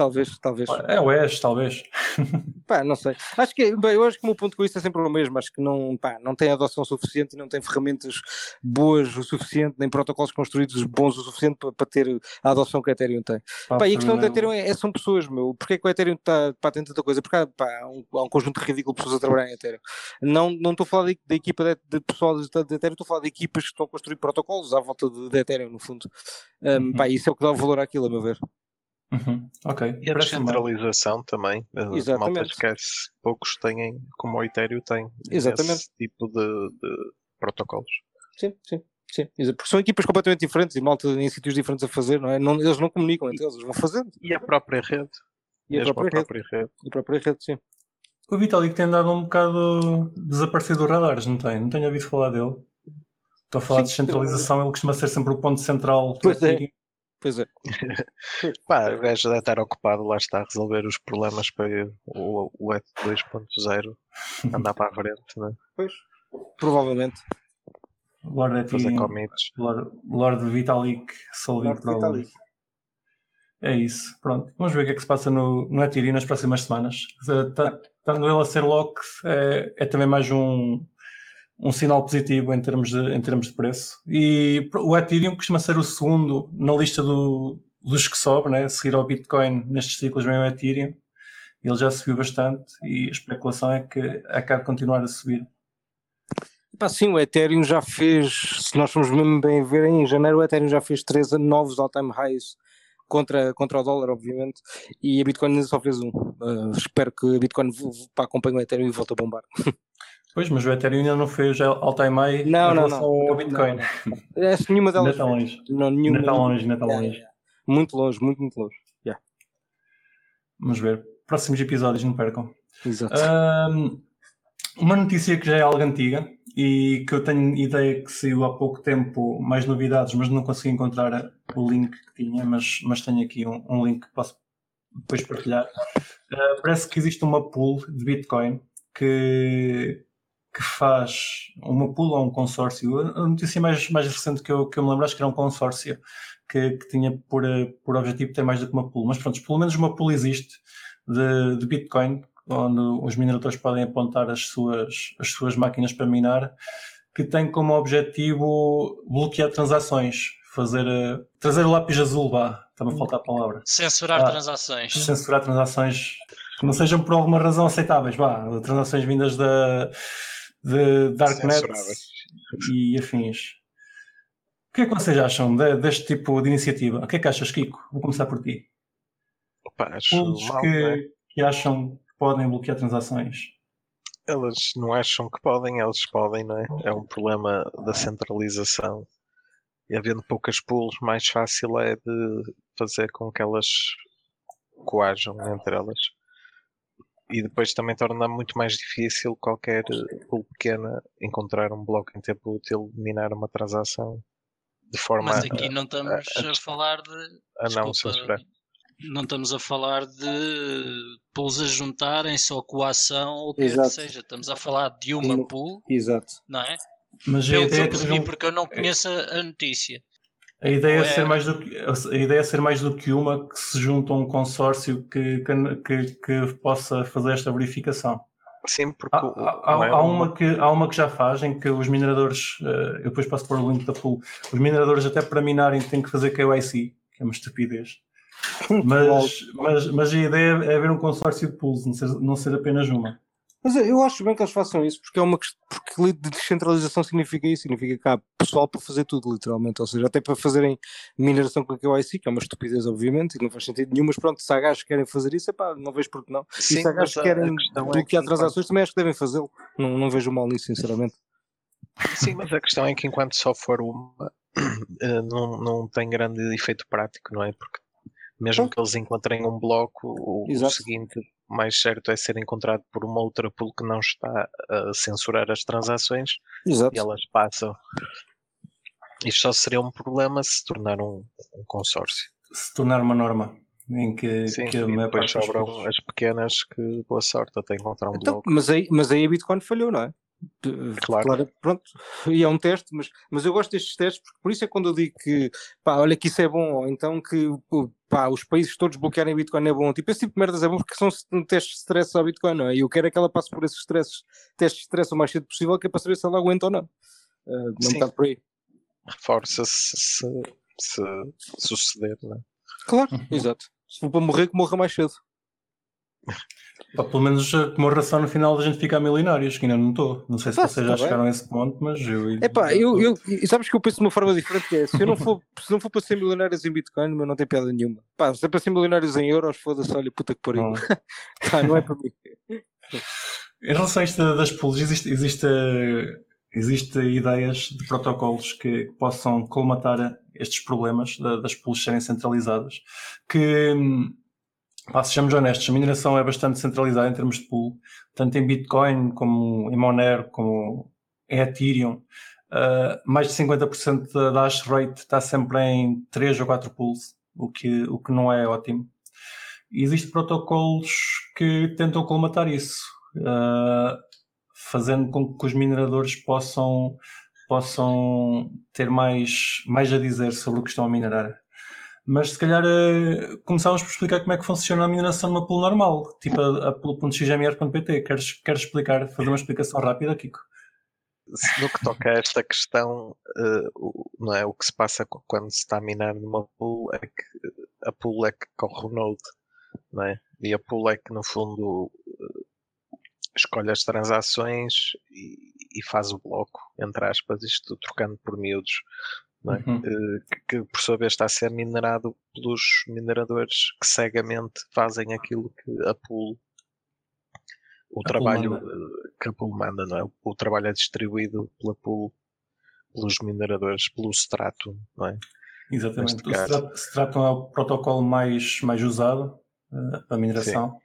Talvez, talvez. É o Ash, talvez. Pá, não sei. Acho que, bem, eu acho que o meu ponto com isso é sempre o mesmo. Acho que não, pá, não tem adoção suficiente e não tem ferramentas boas o suficiente, nem protocolos construídos bons o suficiente para, para ter a adoção que a Ethereum tem. Pá, e a questão do Ethereum é, é- são pessoas, meu. Porquê que o Ethereum está pá, tem tanta coisa? Porque há, pá, há, um, há um conjunto ridículo de pessoas a trabalhar em Ethereum. Não, não estou a falar da equipa de, de pessoal de, de Ethereum, estou a falar de equipas que estão a construir protocolos à volta de, de Ethereum, no fundo. Um, Uhum. pá, isso é o que dá o valor àquilo, a meu ver. Uhum. Ok. E a descentralização também. A malta Exatamente. esquece. Poucos têm, como o Ethereum tem, Exatamente. esse tipo de, de protocolos. Sim, sim. Sim, porque são equipas completamente diferentes e malta em sítios diferentes a fazer, não é? Não- eles não comunicam entre eles, eles vão fazendo. E a própria rede. E a própria rede. própria rede. E a própria rede, sim. O Vitalik tem andado um bocado desaparecido dos radares, não tem? Não tenho ouvido falar dele. Estou a falar de Sim. descentralização, ele costuma ser sempre o ponto central. do Pois é. Pois é. Pá, o gajo deve estar ocupado, lá está a resolver os problemas para o, o ET 2.0 andar para a frente, né? Pois. Provavelmente. Lord fazer commits. Lord, Lord Vitalik solving problems. É isso, pronto. Vamos ver o que é que se passa no, no Ethereum nas próximas semanas. Eh, Estando ele a ser lock, é, é também mais um, um sinal positivo em termos, de, em termos de preço. E o Ethereum costuma ser o segundo na lista do, dos que sobe, né? seguir ao Bitcoin nestes ciclos vem o Ethereum. Ele já subiu bastante e a especulação é que acaba de continuar a subir. Sim, o Ethereum já fez, se nós formos mesmo bem ver, em janeiro o Ethereum já fez três novos all-time highs contra, contra o dólar, obviamente, e a Bitcoin ainda só fez um. Uh, espero que a Bitcoin acompanhe o Ethereum e volte a bombar. Pois, mas o Ethereum ainda não fez all-time high Não, em não, relação não. ao Bitcoin. Não, não. Que nenhuma Ainda delas está fez. longe. Não, nenhuma, Ainda está longe, ainda está Yeah, longe. yeah. Muito longe, muito, muito longe. Vamos ver. Próximos episódios, não percam. Exato. Ahm, uma notícia que já é algo antiga e que eu tenho ideia que saiu há pouco tempo mais novidades, mas não consegui encontrar o link que tinha, mas, mas tenho aqui um, um link que posso depois partilhar. Ah, parece que existe uma pool de Bitcoin que, que faz uma pool ou um consórcio. A notícia mais, mais recente que eu, que eu me lembro, acho que era um consórcio que, que tinha por, eh, por objetivo ter mais do que uma pool. Mas pronto, pelo menos uma pool existe de, de Bitcoin, onde os mineradores podem apontar as suas, as suas máquinas para minar, que tem como objetivo bloquear transações, fazer, eh, trazer o lápis azul, vá, está-me a faltar a palavra. Censurar Ah. transações. Censurar transações que não sejam por alguma razão aceitáveis, vá, transações vindas da de Darknet Censuráveis. e afins. O que é que vocês acham de- deste tipo de iniciativa? O que é que achas, Kiko? Vou começar por ti. Opa, acho mal, não é? que, que acham que podem bloquear transações. Eles não acham que podem, eles podem, não é? É um problema da centralização. E havendo poucas pools, mais fácil é de fazer com que elas coajam entre elas. E depois também torna muito mais difícil qualquer pool pequena encontrar um bloco em tempo útil de minar uma transação de forma Mas a, aqui não estamos a- a falar de. a não desculpa, censurar. Não estamos a falar de pools a juntarem só coação ou o que quer que Exato. seja. Estamos a falar de uma pool, Exato. não é? Mas a eu é percebi, ter um- porque eu não conheço a a notícia. A ideia é Ou ser é- mais do que a ideia é ser mais do que uma que se junta a um consórcio que, que, que, possa fazer esta verificação. Sim, porque Há, há- é há uma que, há uma que já fazem que os mineradores, eh, eu depois posso pôr o link da pool, os mineradores até para minarem têm que fazer KYC, que é uma estupidez. Mas, mas, mas a ideia é haver um consórcio de pools, não ser, não ser apenas uma. Mas eu- acho bem que eles façam isso, porque é uma porque li- descentralização significa isso, significa que há pessoal para fazer tudo, literalmente, ou seja, até para fazerem mineração com a KYC, que é uma estupidez, obviamente, e não faz sentido nenhum, mas pronto, se há gajos que querem fazer isso, epá, não vejo porque não. e Sim, se há gajos que querem questão é bloquear que transações, também acho que devem fazê-lo. Não, não vejo mal nisso, sinceramente. Sim, mas a questão é que enquanto só for uma, eh, não, não tem grande efeito prático, não é? Porque mesmo que eles encontrem um bloco, o, o seguinte mais certo é ser encontrado por uma outra pool que não está a censurar as transações Exato. e elas passam. Isto só seria um problema se tornar um, um consórcio. Se tornar uma norma em que, Sim, que a e maior depois parte das sobram pessoas- as pequenas que boa sorte até encontrar um Então, bloco. mas, aí, mas aí a Bitcoin falhou, não é? De- Claro. pronto, e é um teste, mas, mas eu gosto destes testes, porque por isso é quando eu digo que, pá, olha que isso é bom, ou então que, pá, os países todos bloquearem Bitcoin é bom, tipo, esse tipo de merdas é bom porque são testes de stress ao Bitcoin, não é? E eu quero é que ela passe por esses stresses, testes de stress o mais cedo possível, que é para saber se ela aguenta ou não. Uh, não está por aí. Reforça-se se, se suceder, não é? Claro, exato. Se for para morrer, que morra mais cedo. Pá, pelo menos eh, como ração no final a gente fica a milionários, que ainda não estou. Não sei se Pá, vocês tá já bem. chegaram a esse ponto, mas eu. É pá, eu, eu, e sabes que eu penso de uma forma diferente que é, se eu não for, se não for para ser milionários em Bitcoin, mas não tem piada nenhuma. Pá, se é para ser milionários em euros, foda-se, olha, puta que pariu. Não. Pá, não é para mim. Em relação a isto das pools, existe, existe, existe ideias de protocolos que possam colmatar estes problemas da- das pools serem centralizadas. Que, hum, pá, sejamos honestos, a mineração é bastante centralizada em termos de pool, tanto em Bitcoin como em Monero, como em Ethereum. Uh, mais de 50% da- hash rate está sempre em 3 ou 4 pools, o que, o que não é ótimo. Existem protocolos que tentam colmatar isso, uh, fazendo com que os mineradores possam, possam ter mais, mais a dizer sobre o que estão a minerar. Mas se calhar uh, começávamos por explicar como é que funciona a mineração numa pool normal, tipo a, a pool.xmr.pt. Queres, queres explicar, fazer uma explicação rápida, Kiko? No que toca a esta questão, eh, o- não é, o que se passa quando se está a minar numa pool é que eh, a pool é que corre o node, não é? E a pool é que no fundo eh, escolhe as transações e, e faz o bloco, entre aspas, isto trocando por miúdos, é? Uhum. Eh, que, que por sua vez está a ser minerado pelos mineradores que cegamente fazem aquilo que a pool o A pool trabalho manda. eh, que a pool manda, não é? O, o trabalho é distribuído pela pool, pelos mineradores, pelo stratum, não é? Exatamente. Neste O caso. Stratum é o protocolo mais, mais usado uh, para mineração.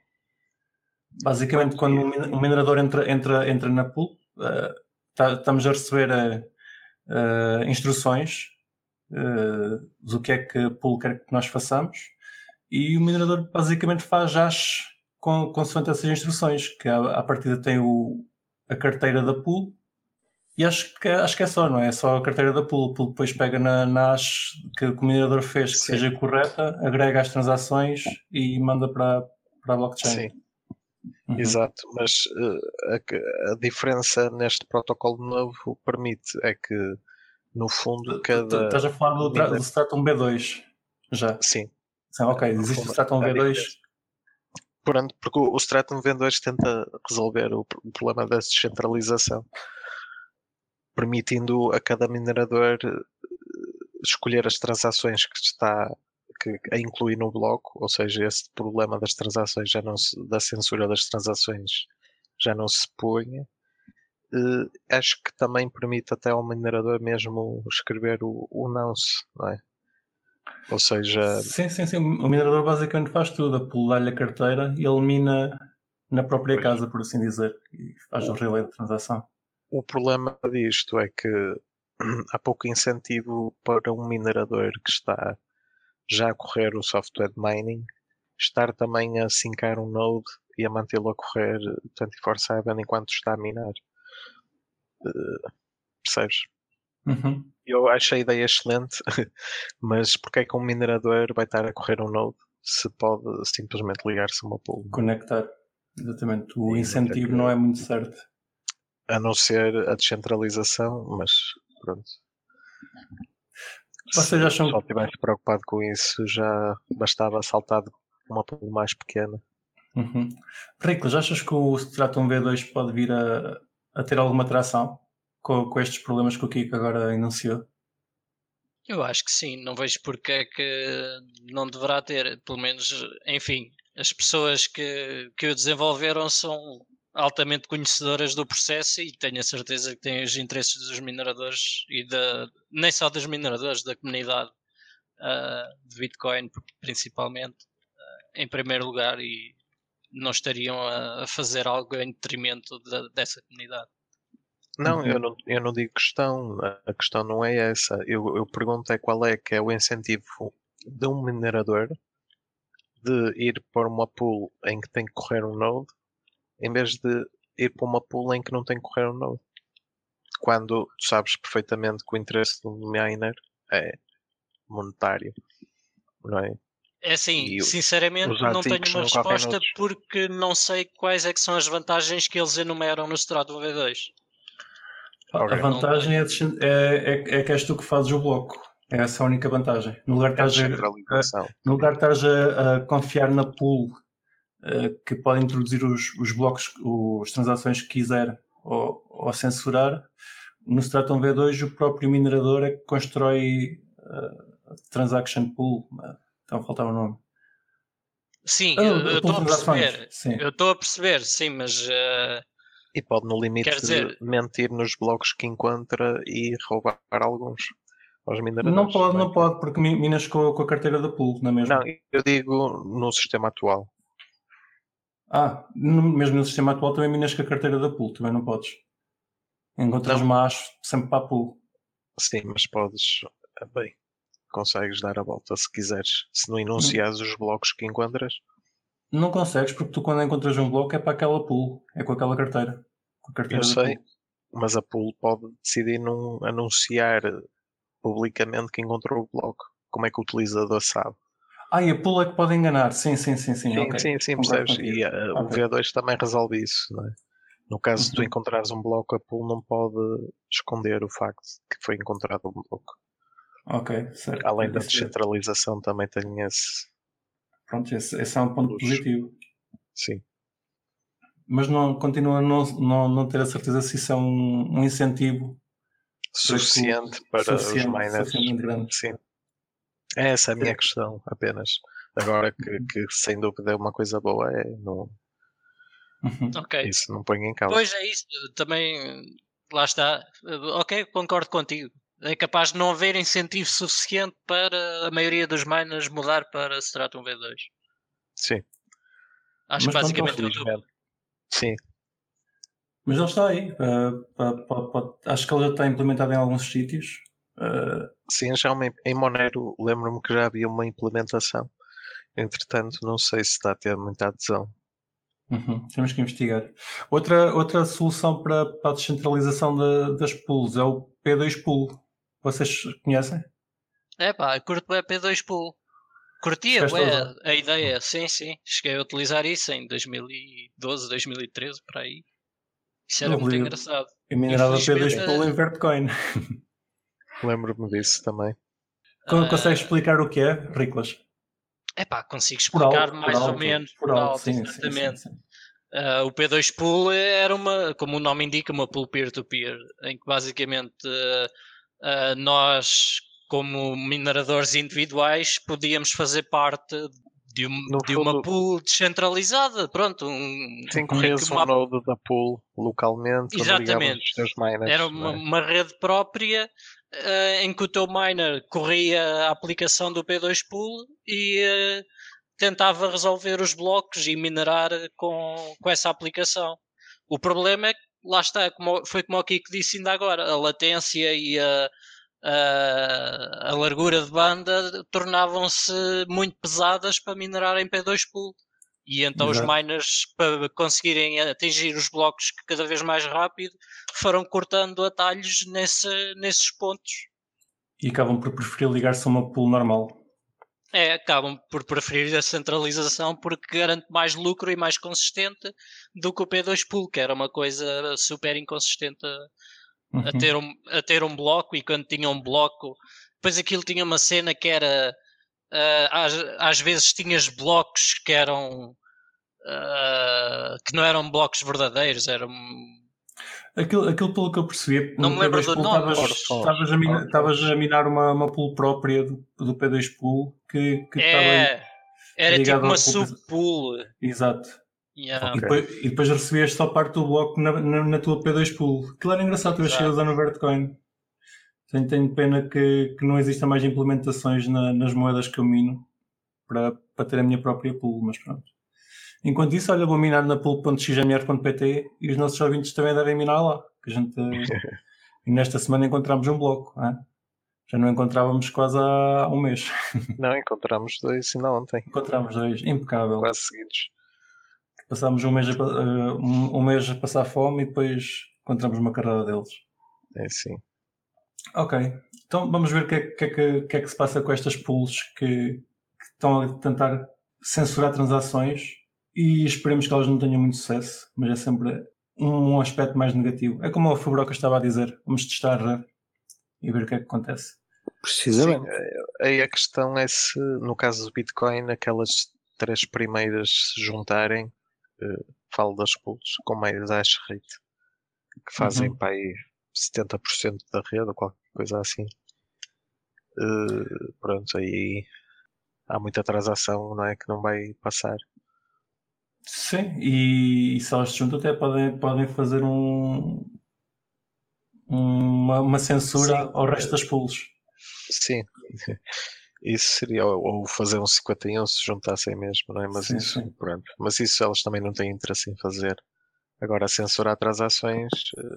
Basicamente, quando um min- um minerador entra, entra, entra na pool, uh, tá- estamos a receber uh, instruções uh, do que é que a pool quer que nós façamos e o minerador basicamente faz hash com, consoante essas instruções, que à, à partida tem o, a carteira da pool e acho que, acho que é só, não é? É só a carteira da pool. O pool depois pega na, na hash que o minerador fez que Sim. seja correta, agrega as transações e manda para, para a blockchain. Sim, Uhum. exato. Mas eh, a, a diferença neste protocolo novo permite é que, no fundo, cada. Estás a falar do, do Stratum B2 já. Sim, Sim, ok, existe o Stratum a V2. diferença. Pronto, porque o Stratum V2 tenta resolver o problema da descentralização, permitindo a cada minerador eh, escolher as transações que está que, a incluir no bloco, ou seja, esse problema das transações já não se, da censura das transações já não se põe. Eh, acho que também permite até ao minerador mesmo escrever o, o não-se, não é? Ou seja, Sim, sim, sim. O minerador basicamente faz tudo. A pool dá-lhe a carteira e ele mina na própria casa, por assim dizer. E faz o relay de transação. O problema disto é que há pouco incentivo para um minerador que está já a correr o software de mining estar também a sincar um node e a mantê-lo a correr 24/7 enquanto está a minar. Eh, percebes? Uhum. Eu achei a ideia excelente, mas porque é que um minerador vai estar a correr um node se pode simplesmente ligar-se a uma pool? Conectar. Exatamente. O incentivo não é muito certo. A não ser a descentralização, mas pronto. Vocês Se acham só estivesse preocupado com isso, já bastava saltar de uma pool mais pequena. Uhum. Riclas, achas que o Stratum V2 pode vir a, a ter alguma tração com, com estes problemas que o Kiko agora enunciou? Eu acho que sim, não vejo porque é que não deverá ter, pelo menos, enfim, as pessoas que, que o desenvolveram são altamente conhecedoras do processo e tenho a certeza que têm os interesses dos mineradores e da, nem só dos mineradores, da comunidade ah, de Bitcoin principalmente, ah, em primeiro lugar e não estariam a, a fazer algo em detrimento da- dessa comunidade. Não, Uhum. eu não, eu não digo questão, a a questão não é essa. Eu, eu pergunto é qual é que é o incentivo de um minerador de ir para uma pool em que tem que correr um node, em vez de ir para uma pool em que não tem que correr um node. Quando tu sabes perfeitamente que o interesse do miner é monetário, não é? É assim, E sinceramente não tenho uma resposta porque não sei quais é que são as vantagens que eles enumeram no Stratum V2. Ok. A vantagem é, é, é, é que és tu que fazes o bloco. É essa a única vantagem. No lugar de É a a, no lugar de a, a confiar na pool que pode introduzir os, os blocos, os transações que quiser ou, ou censurar. No Stratum V2, o próprio minerador é que constrói uh, transaction pool. Então faltava o nome. Sim, ah, eu estou a perceber. Sim. Eu estou a perceber, sim, mas. Uh, e pode, no limite, dizer... mentir nos blocos que encontra e roubar alguns aos mineradores. Não pode, não pode, porque minas com, com a carteira da pool, não é mesmo? Não, eu digo no sistema atual. Ah, no, mesmo no sistema atual também minas com a carteira da pool, também não podes. Encontras não. mais sempre para a pool. Sim, mas podes. Eh, bem, consegues dar a volta se quiseres. Se não enunciares os blocos que encontras. Não consegues, porque tu quando encontras um bloco é para aquela pool, é com aquela carteira. Com a carteira Eu sei, pool. mas a pool pode decidir não anunciar publicamente que encontrou o bloco. Como é que o utilizador sabe? Ah, e a pool é que pode enganar. Sim, sim, sim, sim. Sim, okay. sim, sim percebes? E uh, okay. o V2 também resolve isso, não é? No caso uhum. de tu uhum. encontrares um bloco, a pool não pode esconder o facto de que foi encontrado um bloco. Ok, certo. Além da descentralização, também tem esse. Pronto, esse, esse é um ponto positivo. Sim. Mas não, continua a não, não, não ter a certeza se isso é um, um incentivo suficiente para suficiente, os miners. Sim. Essa é a minha é. questão, apenas. Agora que, uhum. que, sem dúvida é uma coisa boa, é não. Uhum. Okay. Isso não põe em causa. Pois é isso, também lá está. Ok, concordo contigo. É capaz de não haver incentivo suficiente para a maioria dos miners mudar para Stratum V2. Sim. Acho Mas basicamente tudo. Sim. Mas ele está aí. Uh, acho que ele já está implementado em alguns sítios. Uh... Sim, já uma, em Monero lembro-me que já havia uma implementação. Entretanto, não sei se está a ter muita adesão. Uhum, temos que investigar. Outra, outra solução para, para a descentralização de, das pools é o P2 Pool. Vocês conhecem? É pá, curto o P2 Pool. Curtia ué, a ideia, sim, sim. Cheguei a utilizar isso em 2012, 2013, para aí. Isso era muito engraçado. Eu minerava P2 Pool em Vertcoin. Lembro-me disso também. Como uh, consegues explicar o que é, Riclas? É pá, consigo explicar alto, mais alto, ou menos por, alto, alto sim, exatamente. Sim, sim, uh, o P2 Pool era uma, como o nome indica, uma pool peer-to-peer, -peer, em que basicamente uh, nós, como mineradores individuais, podíamos fazer parte de, um, de uma pool descentralizada, pronto. Um, Sim, corrias uma... um node da pool localmente. Exatamente. Miners, Era uma, é? uma, rede própria uh, em que o teu miner corria a aplicação do P2 Pool e uh, tentava resolver os blocos e minerar com, com essa aplicação. O problema é que, lá está, como, foi como o Kiko disse ainda agora, a latência e a a, a largura de banda tornavam-se muito pesadas para minerar em P2 pool. E então Exato. os miners, para conseguirem atingir os blocos cada vez mais rápido, foram cortando atalhos nesse, nesses pontos. E acabam por preferir ligar-se a uma pool normal. É, acabam por preferir a centralização porque garante mais lucro e mais consistente do que o P2 Pool, que era uma coisa super inconsistente uhum. a, ter um, a ter um bloco e quando tinha um bloco, depois aquilo tinha uma cena que era uh, às, às vezes tinhas blocos que eram uh, que não eram blocos verdadeiros, eram Aquilo, aquilo pelo que eu percebi, não me lembro do nome. Estavas a, minar, a minar uma, uma pool própria do, do P2 Pool que, que é, era tipo uma subpool. Exato. Yeah. E, depois, e, depois, recebias só parte do bloco na, na, na tua P2 pool. Aquilo era engraçado, tu achei usar no Vertcoin. Tenho, tenho pena que, que não exista mais implementações na, nas moedas que eu mino para, para ter a minha própria pool, mas pronto. Enquanto isso, olha, vou minar na pool.xmr.pt e os nossos ouvintes também devem minar lá. Que a gente, e nesta semana encontramos um bloco. É? Já não encontrávamos quase há um mês. Não, encontramos dois ainda ontem. Encontramos dois, impecável. Quase seguidos passámos um mês, a, uh, um, mês a passar fome e depois encontramos uma carrada deles. É sim. Ok, então vamos ver o que, é, que, é que, que, é que se passa com estas pools que, que, estão a tentar censurar transações e esperemos que elas não tenham muito sucesso, mas é sempre um, aspecto mais negativo. É como o Fabroca estava a dizer, vamos testar e ver o que é que acontece. Precisamente. Sim, aí a questão é se, no caso do Bitcoin, aquelas três primeiras se juntarem, uh, falo das pools, com mais hash rate, que fazem Uhum. para aí 70% da rede ou qualquer coisa assim. Uh, pronto, aí há muita transação, não é? Que não vai passar. Sim, e, e se elas se juntam até podem, podem fazer um, uma, uma censura Sim. ao resto das pools. Sim, isso seria, ou, ou fazer um 51 se juntassem mesmo, não é? Mas Sim, isso, sim. pronto. Mas isso elas também não têm interesse em fazer. Agora, censurar transações eh,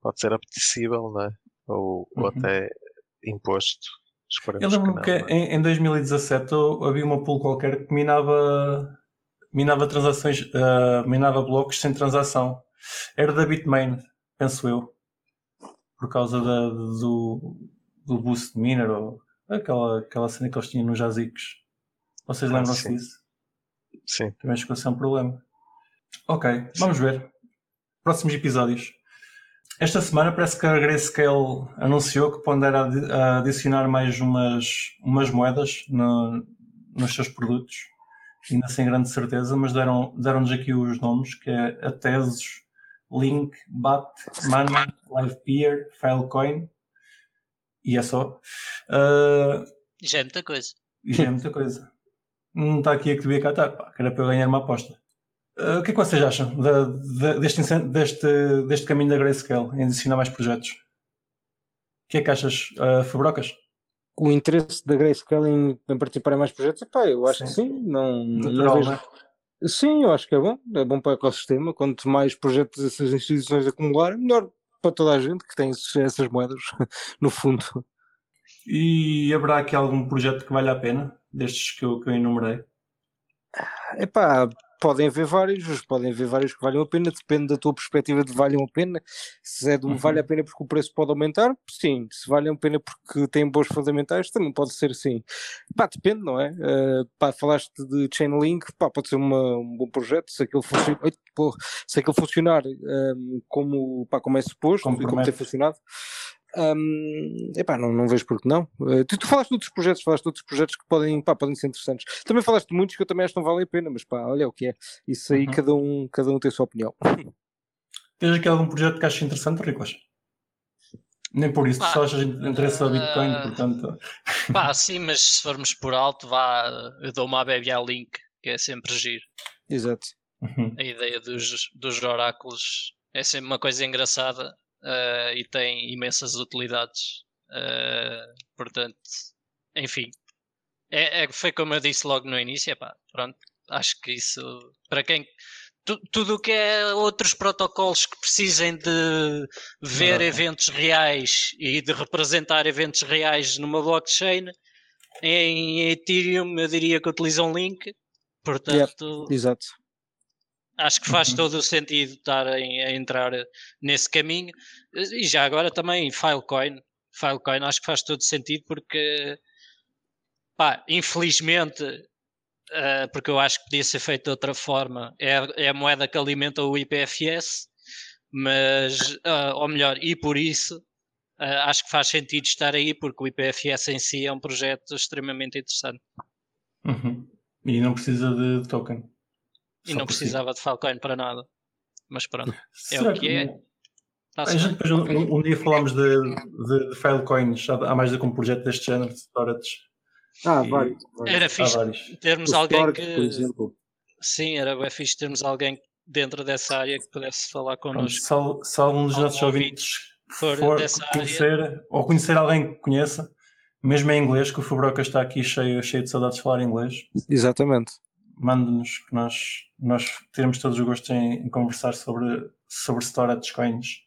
pode ser apetecível, não é? Ou, ou Uhum. até imposto. Eu Esperemos que lembro-me não. que, é? em, em 2017 eu- havia uma pool qualquer que minava, minava transações, ah, minava blocos sem transação. Era da Bitmain, penso eu. Por causa da- do, do boost de miner ou aquela, aquela cena que eles tinham nos jazicos. Vocês Ah, lembram-se disso? Sim, Também chegou a ser um problema. Ok, vamos ver. Próximos episódios. Esta semana parece que a Grayscale anunciou que pondera adicionar mais umas, umas moedas no- nos seus produtos. Ainda sem grande certeza, mas deram- deram-nos aqui os nomes, que é a Tesos, Link, BAT, Mana, LivePeer, Filecoin. E é só. Ah, Já é muita coisa. já é muita coisa. Não está aqui a que devia cá estar, pá, que era para eu ganhar uma aposta. Ah, o que é que vocês acham da- da- deste, deste, deste caminho da Grayscale em adicionar mais projetos? O que é que achas, uh, Fabrocas? O interesse da Grayscale em, em participar em mais projetos, epá, eu acho que sim. Não, não vejo- não é? Sim, eu acho que é bom. É bom para o ecossistema. Quanto mais projetos essas instituições acumularem, melhor para toda a gente que tem essas moedas, no fundo. E haverá aqui algum projeto que valha a pena, destes que eu, que eu enumerei? Epá, podem haver vários, podem haver vários que valham a pena, depende da tua perspectiva de valham a pena. Se é do Uhum. vale a pena porque o preço pode aumentar, sim. Se vale a pena porque tem bons fundamentais, também pode ser sim. Pá, depende, não é? Uh, pá, falaste de Chainlink, pá, pode ser uma- um bom projeto, se aquilo, funci... Oi, se aquilo funcionar um, como, pá, como é suposto Como e como tem funcionado. Um, epá, não, não vejo porque não. Uh, tu, tu falaste de outros projetos, falaste de outros projetos que podem, pá, podem ser interessantes. Também falaste de muitos que eu também acho que não valem a pena, mas pá, olha o que é. Isso aí Uhum. cada, um, cada um tem a sua opinião. Tens aqui algum projeto que achas interessante, Ricos? Nem por isso, tu Pá, só achas interesse a Bitcoin, portanto. Pá, sim, mas se formos por alto, vá, eu dou uma baby ao link, que é sempre giro. Exato. Uhum. A ideia dos, dos oráculos é sempre uma coisa engraçada eh, e tem imensas utilidades. Eh, portanto, enfim, é, é- foi como eu disse logo no início, epá, pronto, acho que isso, para quem. tu- tudo o que é outros protocolos que precisem de ver eventos reais e de representar eventos reais numa blockchain, em Ethereum eu diria que utilizam Link, portanto Exato. Acho que faz Uhum. todo o sentido estar em- a entrar nesse caminho. E já agora também Filecoin. Filecoin acho que faz todo sentido porque, pá, infelizmente, eh, porque eu acho que podia ser feito de outra forma, é, a- é a moeda que alimenta o IPFS, mas, ah, ou melhor, e por isso. ah, acho que faz sentido estar aí porque o IPFS em si é um projeto extremamente interessante Uhum. E não precisa de token. E não si. precisava de Filecoin para nada. Mas pronto, é Será o que é. não- Tá A gente depois um, um dia falámos de, de, de Filecoins, há há mais do que um projeto deste género, de storage. Ah, E- vários. Era fixe vários. termos O alguém Stork, que. por exemplo. Sim, era bem fixe termos alguém dentro dessa área que pudesse falar Pronto, connosco. se, al- se algum dos nossos ouvintes for for dessa conhecer, ou conhecer alguém que conheça, mesmo em inglês, que o Fabroca está aqui cheio, cheio de saudades de falar inglês, Exatamente. Mande-nos que nós, nós teremos todos os gostos em, em conversar sobre, sobre storage coins.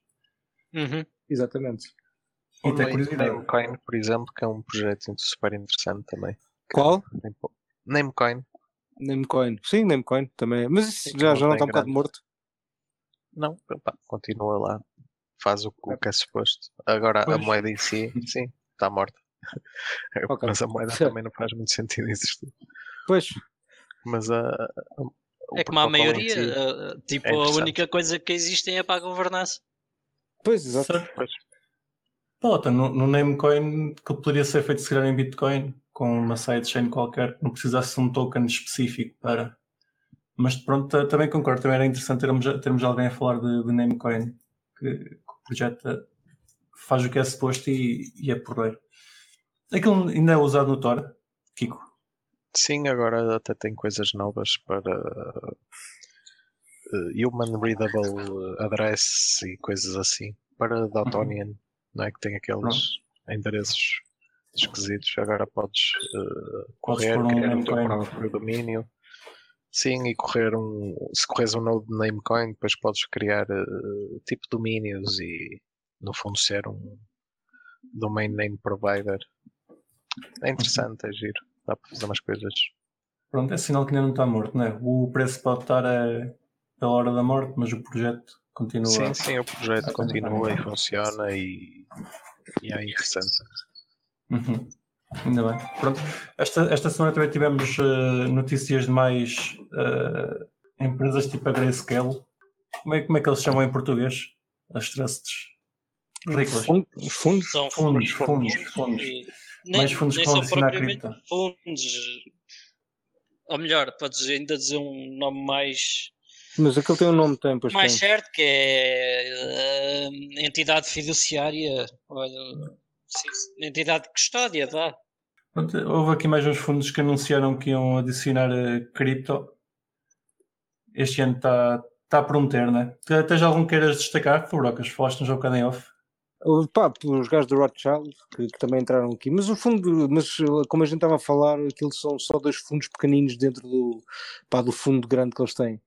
Uhum. Exatamente. E O curiosidade. Namecoin, por exemplo, que é um projeto super interessante também. Qual? Namecoin. Namecoin. Sim, Namecoin também. Mas isso Sim, já, não já não está um bocado morto. Não, pá, continua lá. Faz o, o que é suposto. Agora a Pois. moeda em si, sim, está morta. Ok. Mas a moeda também não faz muito sentido existir. Pois. Mas a. É como a maioria, si- uh, tipo, é a única coisa que existem é para a governança. Pois, exato. Pois. No, no Namecoin que poderia ser feito se calhar em Bitcoin, com uma sidechain qualquer que não precisasse de um token específico para. Mas pronto, também concordo, também era interessante termos, termos alguém a falar de, de Namecoin, que, que o projeto faz o que é suposto e, e é porreiro. Aquilo ainda é usado no Tor, Kiko? Sim, agora até tem coisas novas para uh, Human Readable Address e coisas assim. Para Daltonian, uhum. não é? Que tem aqueles endereços esquisitos. Agora podes uh, correr, podes criar um o teu próprio domínio. Sim, e correr um. Se corres um node de Namecoin, depois podes criar uh, tipo domínios e no fundo ser um domain name provider. É interessante, é giro. Dá para fazer umas coisas. Pronto, é sinal que ainda não está morto, não é? O preço pode estar é pela hora da morte, mas o projeto continua. Sim, sim, o projeto continua e funciona e, e é interessante. Uhum. Ainda bem. Pronto. Esta, esta semana também tivemos uh, notícias de mais uh, empresas tipo a Grayscale. Como é, como é que eles chamam em português? As trusts. Ridículas. Fundos? Fundos, são fundos, fundos. fundos, fundos. Nem, mais fundos nem que vão são adicionar propriamente cripto. fundos. Ou melhor, podes ainda dizer um nome mais, Mas aquele tem um nome, tem, pois mais tem. certo, que é uh, entidade fiduciária. Olha, sim, entidade de custódia. Pronto, houve aqui mais uns fundos que anunciaram que iam adicionar eh, cripto. Este ano está tá a prometer, né? Tens algum que queiras destacar, Fubrocas? Falaste-nos um bocado em off. Pá, os gajos do Rothschild que, que também entraram aqui, mas o fundo, mas como a gente estava a falar, aquilo são só dois fundos pequeninos dentro do, pá, do fundo grande que eles têm.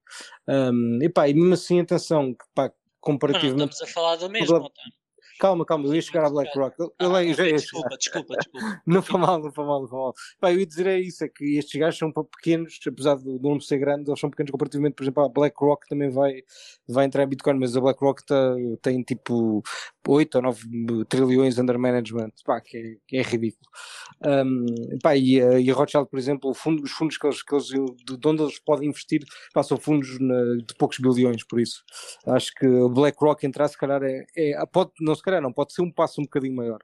Um, e pá, e mesmo assim, atenção, pá, Mas não comparativamente. estamos a falar do mesmo, António. Calma, calma, eu ia chegar a BlackRock. Eu, Ah, eu já ia desculpa, desculpa, desculpa. Não foi mal, não foi mal, não foi mal. Pá, eu ia dizer é isso, é que estes gajos são pequenos, apesar do nome ser grande, eles são pequenos comparativamente, por exemplo, a BlackRock também vai, vai entrar em Bitcoin, mas a BlackRock tá, tem tipo 8 ou 9 trilhões under management, pá, que é, que é ridículo. Um, pá, e, a, e a Rothschild, por exemplo, fundo- os fundos que eles, que eles, de de onde eles podem investir, pá, são fundos na- de poucos bilhões, por isso. Acho que o BlackRock entrar, se calhar, é, é pode, não se calhar não, pode ser um passo um bocadinho maior.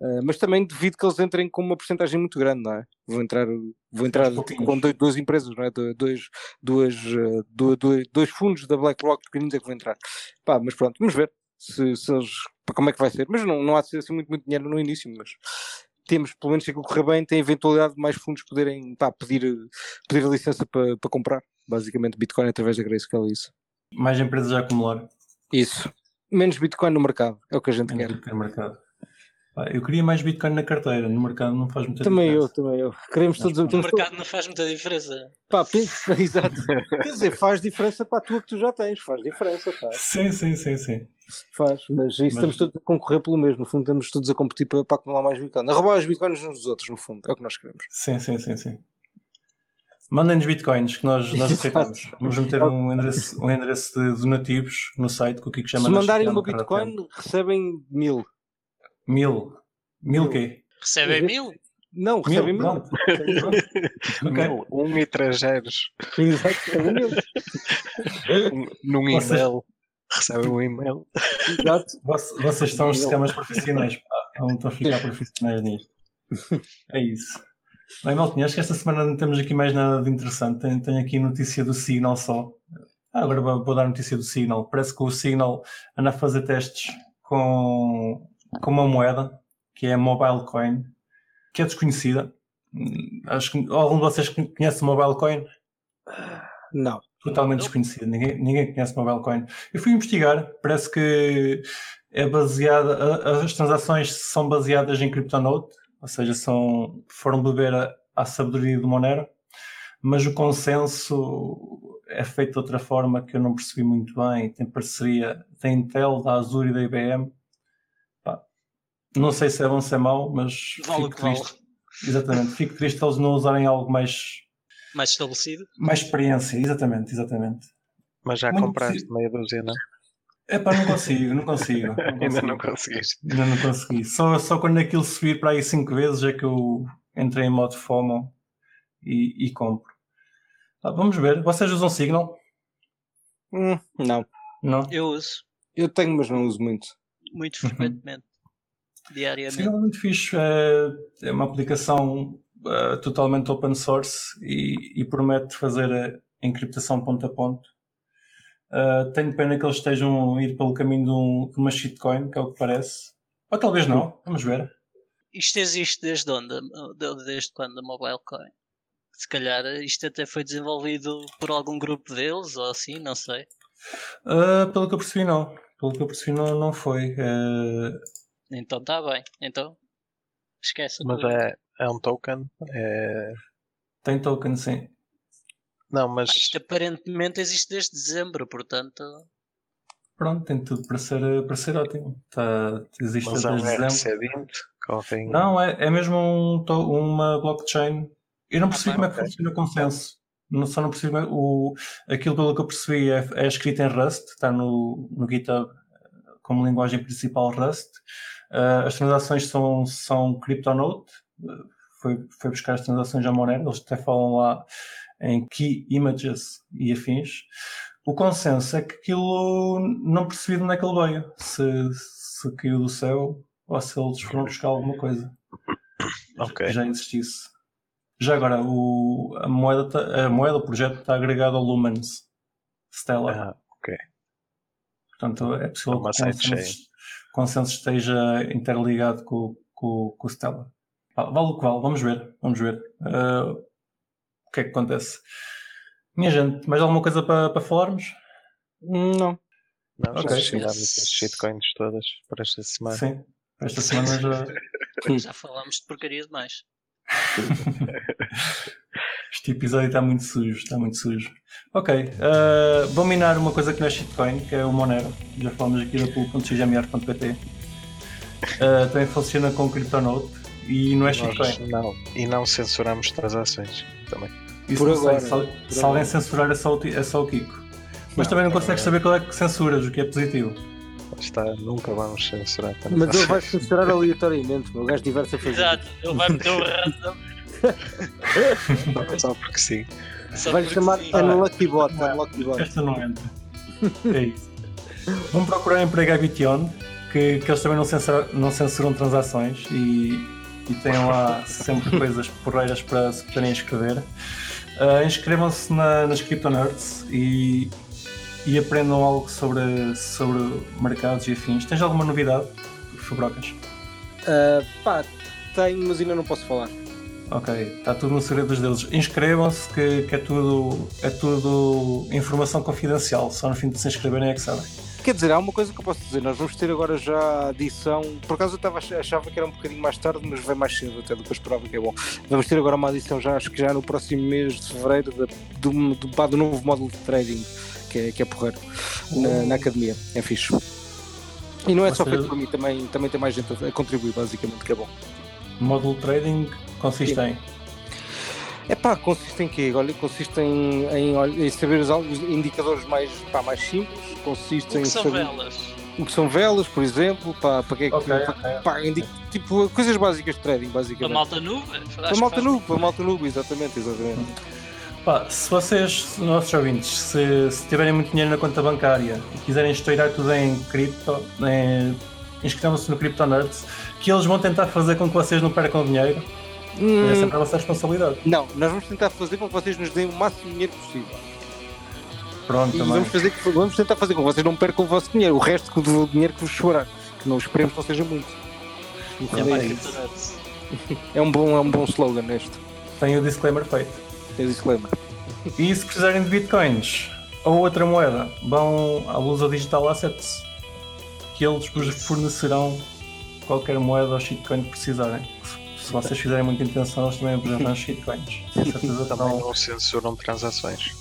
Uh, mas também devido que eles entrem com uma porcentagem muito grande, não é? Vou entrar, vou entrar com dois, duas empresas, não é? Do- Dois, duas, uh, do- do- dois fundos da BlackRock pequeninos é que vão entrar. Pá, mas pronto, vamos ver se, se eles, como é que vai ser. Mas não, não há de ser assim muito, muito dinheiro no início, mas temos, pelo menos se aquilo correr bem, tem eventualidade de mais fundos poderem pá, pedir, pedir a licença para, para comprar, basicamente Bitcoin através da Grayscale, é isso. Mais empresas a acumular Isso. Menos Bitcoin no mercado, é o que a gente menos quer. Bitcoin no mercado. Pá, eu queria mais Bitcoin na carteira, no mercado não faz muita Também eu, diferença. também eu. Queremos Mas todos. No temos todos- mercado não faz muita diferença. Pá, exato. Quer dizer, faz diferença para a tua que tu já tens, faz diferença, faz. Sim, sim, sim, sim. faz. Mas isso Mas- estamos todos a concorrer pelo mesmo, no fundo estamos todos a competir para, para acumular mais Bitcoin. A roubar os Bitcoins uns dos outros, no fundo, é o que nós queremos. Sim, sim, sim, sim. Mandem-nos bitcoins que nós, nós aceitamos. Vamos meter um endereço, um endereço de donativos no site que o Kiko chama Se mandarem uma. Bitcoin, recebem mil. Mil. Mil quê? Recebem mil? Não, Mil, recebem mil. Ok. Mil, um e três zeros Exato, recebem mil. um, num e-mail. Recebe um e-mail. Exato. Voc- Vocês são os sistemas profissionais, pá. Não estão a ficar profissionais nisto. É isso. Bem, Maltinha, acho que esta semana não temos aqui mais nada de interessante. Tenho, tenho aqui notícia do Signal só. Ah, agora vou, vou dar notícia do Signal. Parece que o Signal anda a fazer testes com, com uma moeda que é a Mobile Coin, que é desconhecida. Hum, Acho que algum de vocês conhece Mobile Coin? Não. totalmente desconhecido. Ninguém, ninguém conhece Mobile Coin. Eu fui investigar, parece que é baseada, as transações são baseadas em CryptoNote, ou seja, são, foram beber a, à sabedoria do Monero, mas o consenso é feito de outra forma que eu não percebi muito bem. Tem parceria da Intel, da Azure e da IBM. Pá, não sei se é bom ou se é mau, mas Vale o fico que vale. triste. Exatamente, fico triste eles não usarem algo mais, Mais estabelecido. mais experiência. Exatamente, exatamente. Mas já Muito compraste meia dúzia, não? Epá, não consigo, não consigo. Não Ainda consigo. não conseguiste. Ainda não consegui. Só, só quando aquilo subir para aí 5 vezes é que eu entrei em modo FOMO e, e compro. Ah, vamos ver. Vocês usam Signal? Hum, não. Não? Eu uso Eu tenho, mas não uso muito. muito Uhum. frequentemente. Diariamente. Signal é muito fixe. É, é uma aplicação uh, totalmente open source e, e, promete fazer a encriptação ponto a ponto. Uh, tenho pena que eles estejam a ir pelo caminho de, um, de uma shitcoin, que é o que parece. Ou talvez não, vamos ver. Isto existe desde onde? Desde quando a Mobilecoin? Se calhar isto até foi desenvolvido por algum grupo deles ou assim, não sei. Uh, pelo que eu percebi, não. Pelo que eu percebi, não, não foi. Uh... Então está bem. Então esquece. Mas é, é um token? É... Tem token, sim. Não, mas. Isto aparentemente existe desde dezembro, portanto. Pronto, tem tudo para ser, para ser ótimo. Tá, existe mas desde é dezembro. RC20? Não, é, é mesmo um, uma blockchain. Eu não percebi ah, como é que funciona o consenso. Não, só não percebi o, aquilo pelo que eu percebi é, é escrito em Rust, está no, no GitHub como linguagem principal Rust. Uh, as transações são, são CryptoNote, foi, foi buscar as transações à Monero, eles até falam lá em Key Images e afins. O consenso é que aquilo não percebi de onde é que ele veio, se, se caiu do céu ou se eles foram buscar alguma coisa. Okay. Já existisse. Já agora, o, a, moeda tá, a moeda, o projeto está agregado ao Lumens Stellar. Ah, ok. Portanto, é possível que o consenso, consenso esteja interligado com, com, com o Stellar. Vale o que vale, vamos ver, vamos ver. Uh, que é que acontece? Minha gente, mais alguma coisa para, para falarmos? Não. Não, já okay. chegámos as shitcoins todas para esta semana. Sim, esta semana já. já falámos de porcaria demais. este episódio está muito sujo, está muito sujo. Ok, uh, vou minar uma coisa que não é shitcoin, que é o Monero. Já falamos aqui da pool.xmr.pt. Uh, ah, também funciona com Cryptonote e não é shitcoin. Não, e não censuramos transações também. Isso por agora, sei, se, por se alguém censurar é só, é só o Kiko. Mas não, também não consegues saber qual é que censuras, o que é positivo. Está, nunca vamos censurar. Mas ele vai censurar aleatoriamente, o gajo diverte a fazer. Exato, ele vai meter o random. Só porque sim. Vai chamar Unlucky Bot. Unlucky Bot. Esta não entra. É isso. Vamos procurar emprego a Bition, que, que eles também não censuram, não censuram transações e, e têm lá sempre coisas porreiras para se poderem inscrever. Uh, Inscrevam-se na, nas Crypto Nerds e, e aprendam algo sobre, sobre mercados e afins. Tens alguma novidade, Fabrocas? Uh, pá, tenho, mas ainda não posso falar. Ok, está tudo no segredo dos deuses. Inscrevam-se que, que, é, tudo, é tudo informação confidencial. Só no fim de se inscreverem é que sabem. Quer dizer, há uma coisa que eu posso dizer, nós vamos ter agora já a edição, por acaso eu estava, achava que era um bocadinho mais tarde, mas vai mais cedo até do que eu esperava que é bom. Vamos ter agora uma edição já, acho que já no próximo mês de fevereiro, do, do, do, do novo módulo de trading, que é, que é porreiro, na, na academia, é fixe. E não é só feito para mim, também, também tem mais gente a contribuir, basicamente, que é bom. Módulo trading consiste Sim. em? É pá, consiste em quê? Olha, consiste em, em, em saber os indicadores mais, pá, mais simples, consiste o que em são saber velas. o que são velas, por exemplo, pá, para que é que okay, okay. Pá, tipo coisas básicas de trading, basicamente. Para malta nube? Para malta nube, para malta nube, exatamente, exatamente. Pá, se vocês, nossos ouvintes, se, se, tiverem muito dinheiro na conta bancária e quiserem estourar tudo em cripto, inscrevam-se no Crypto Nerds, que eles vão tentar fazer com que vocês não percam dinheiro Hum, é sempre a vossa responsabilidade. Não, nós vamos tentar fazer com que vocês nos deem o máximo de dinheiro possível. Pronto, e vamos, fazer, vamos tentar fazer com que vocês não percam o vosso dinheiro, o resto do dinheiro que vos sobrar. Que não esperemos que não seja muito. É, é, um bom, é um bom slogan este. Tem o disclaimer feito. Tem o disclaimer. E se precisarem de bitcoins ou outra moeda, vão à Lusa Digital Assets que eles vos fornecerão qualquer moeda ou shitcoin que precisarem se vocês fizerem muita intenção, eles também apresentam shitcoins. certeza também não censuram transações.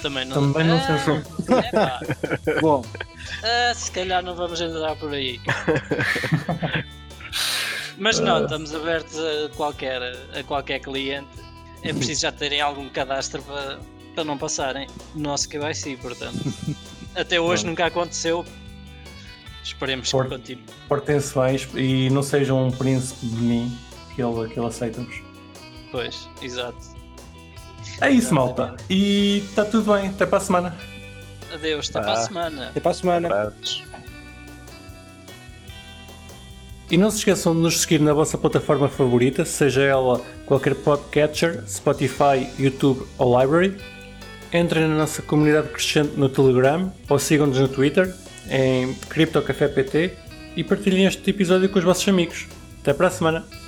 Também não, também não ah, censuram. É Bom, ah, se calhar não vamos entrar por aí. Mas não, ah. estamos abertos a qualquer, a qualquer cliente. É preciso já terem algum cadastro para, para não passarem no nosso KYC, portanto. Até hoje nunca aconteceu, Esperemos Port, que continue. Portem-se bem e não sejam um príncipe de mim que ele, que ele aceita-vos. Pois, exato. É isso, malta. E está tudo bem. Até para a semana. Adeus, até ah. para a semana. Até para a semana. E não se esqueçam de nos seguir na vossa plataforma favorita, seja ela qualquer podcatcher, Spotify, YouTube ou Library. Entrem na nossa comunidade crescente no Telegram ou sigam-nos no Twitter em CryptoCafépt e partilhem este episódio com os vossos amigos. Até para a semana!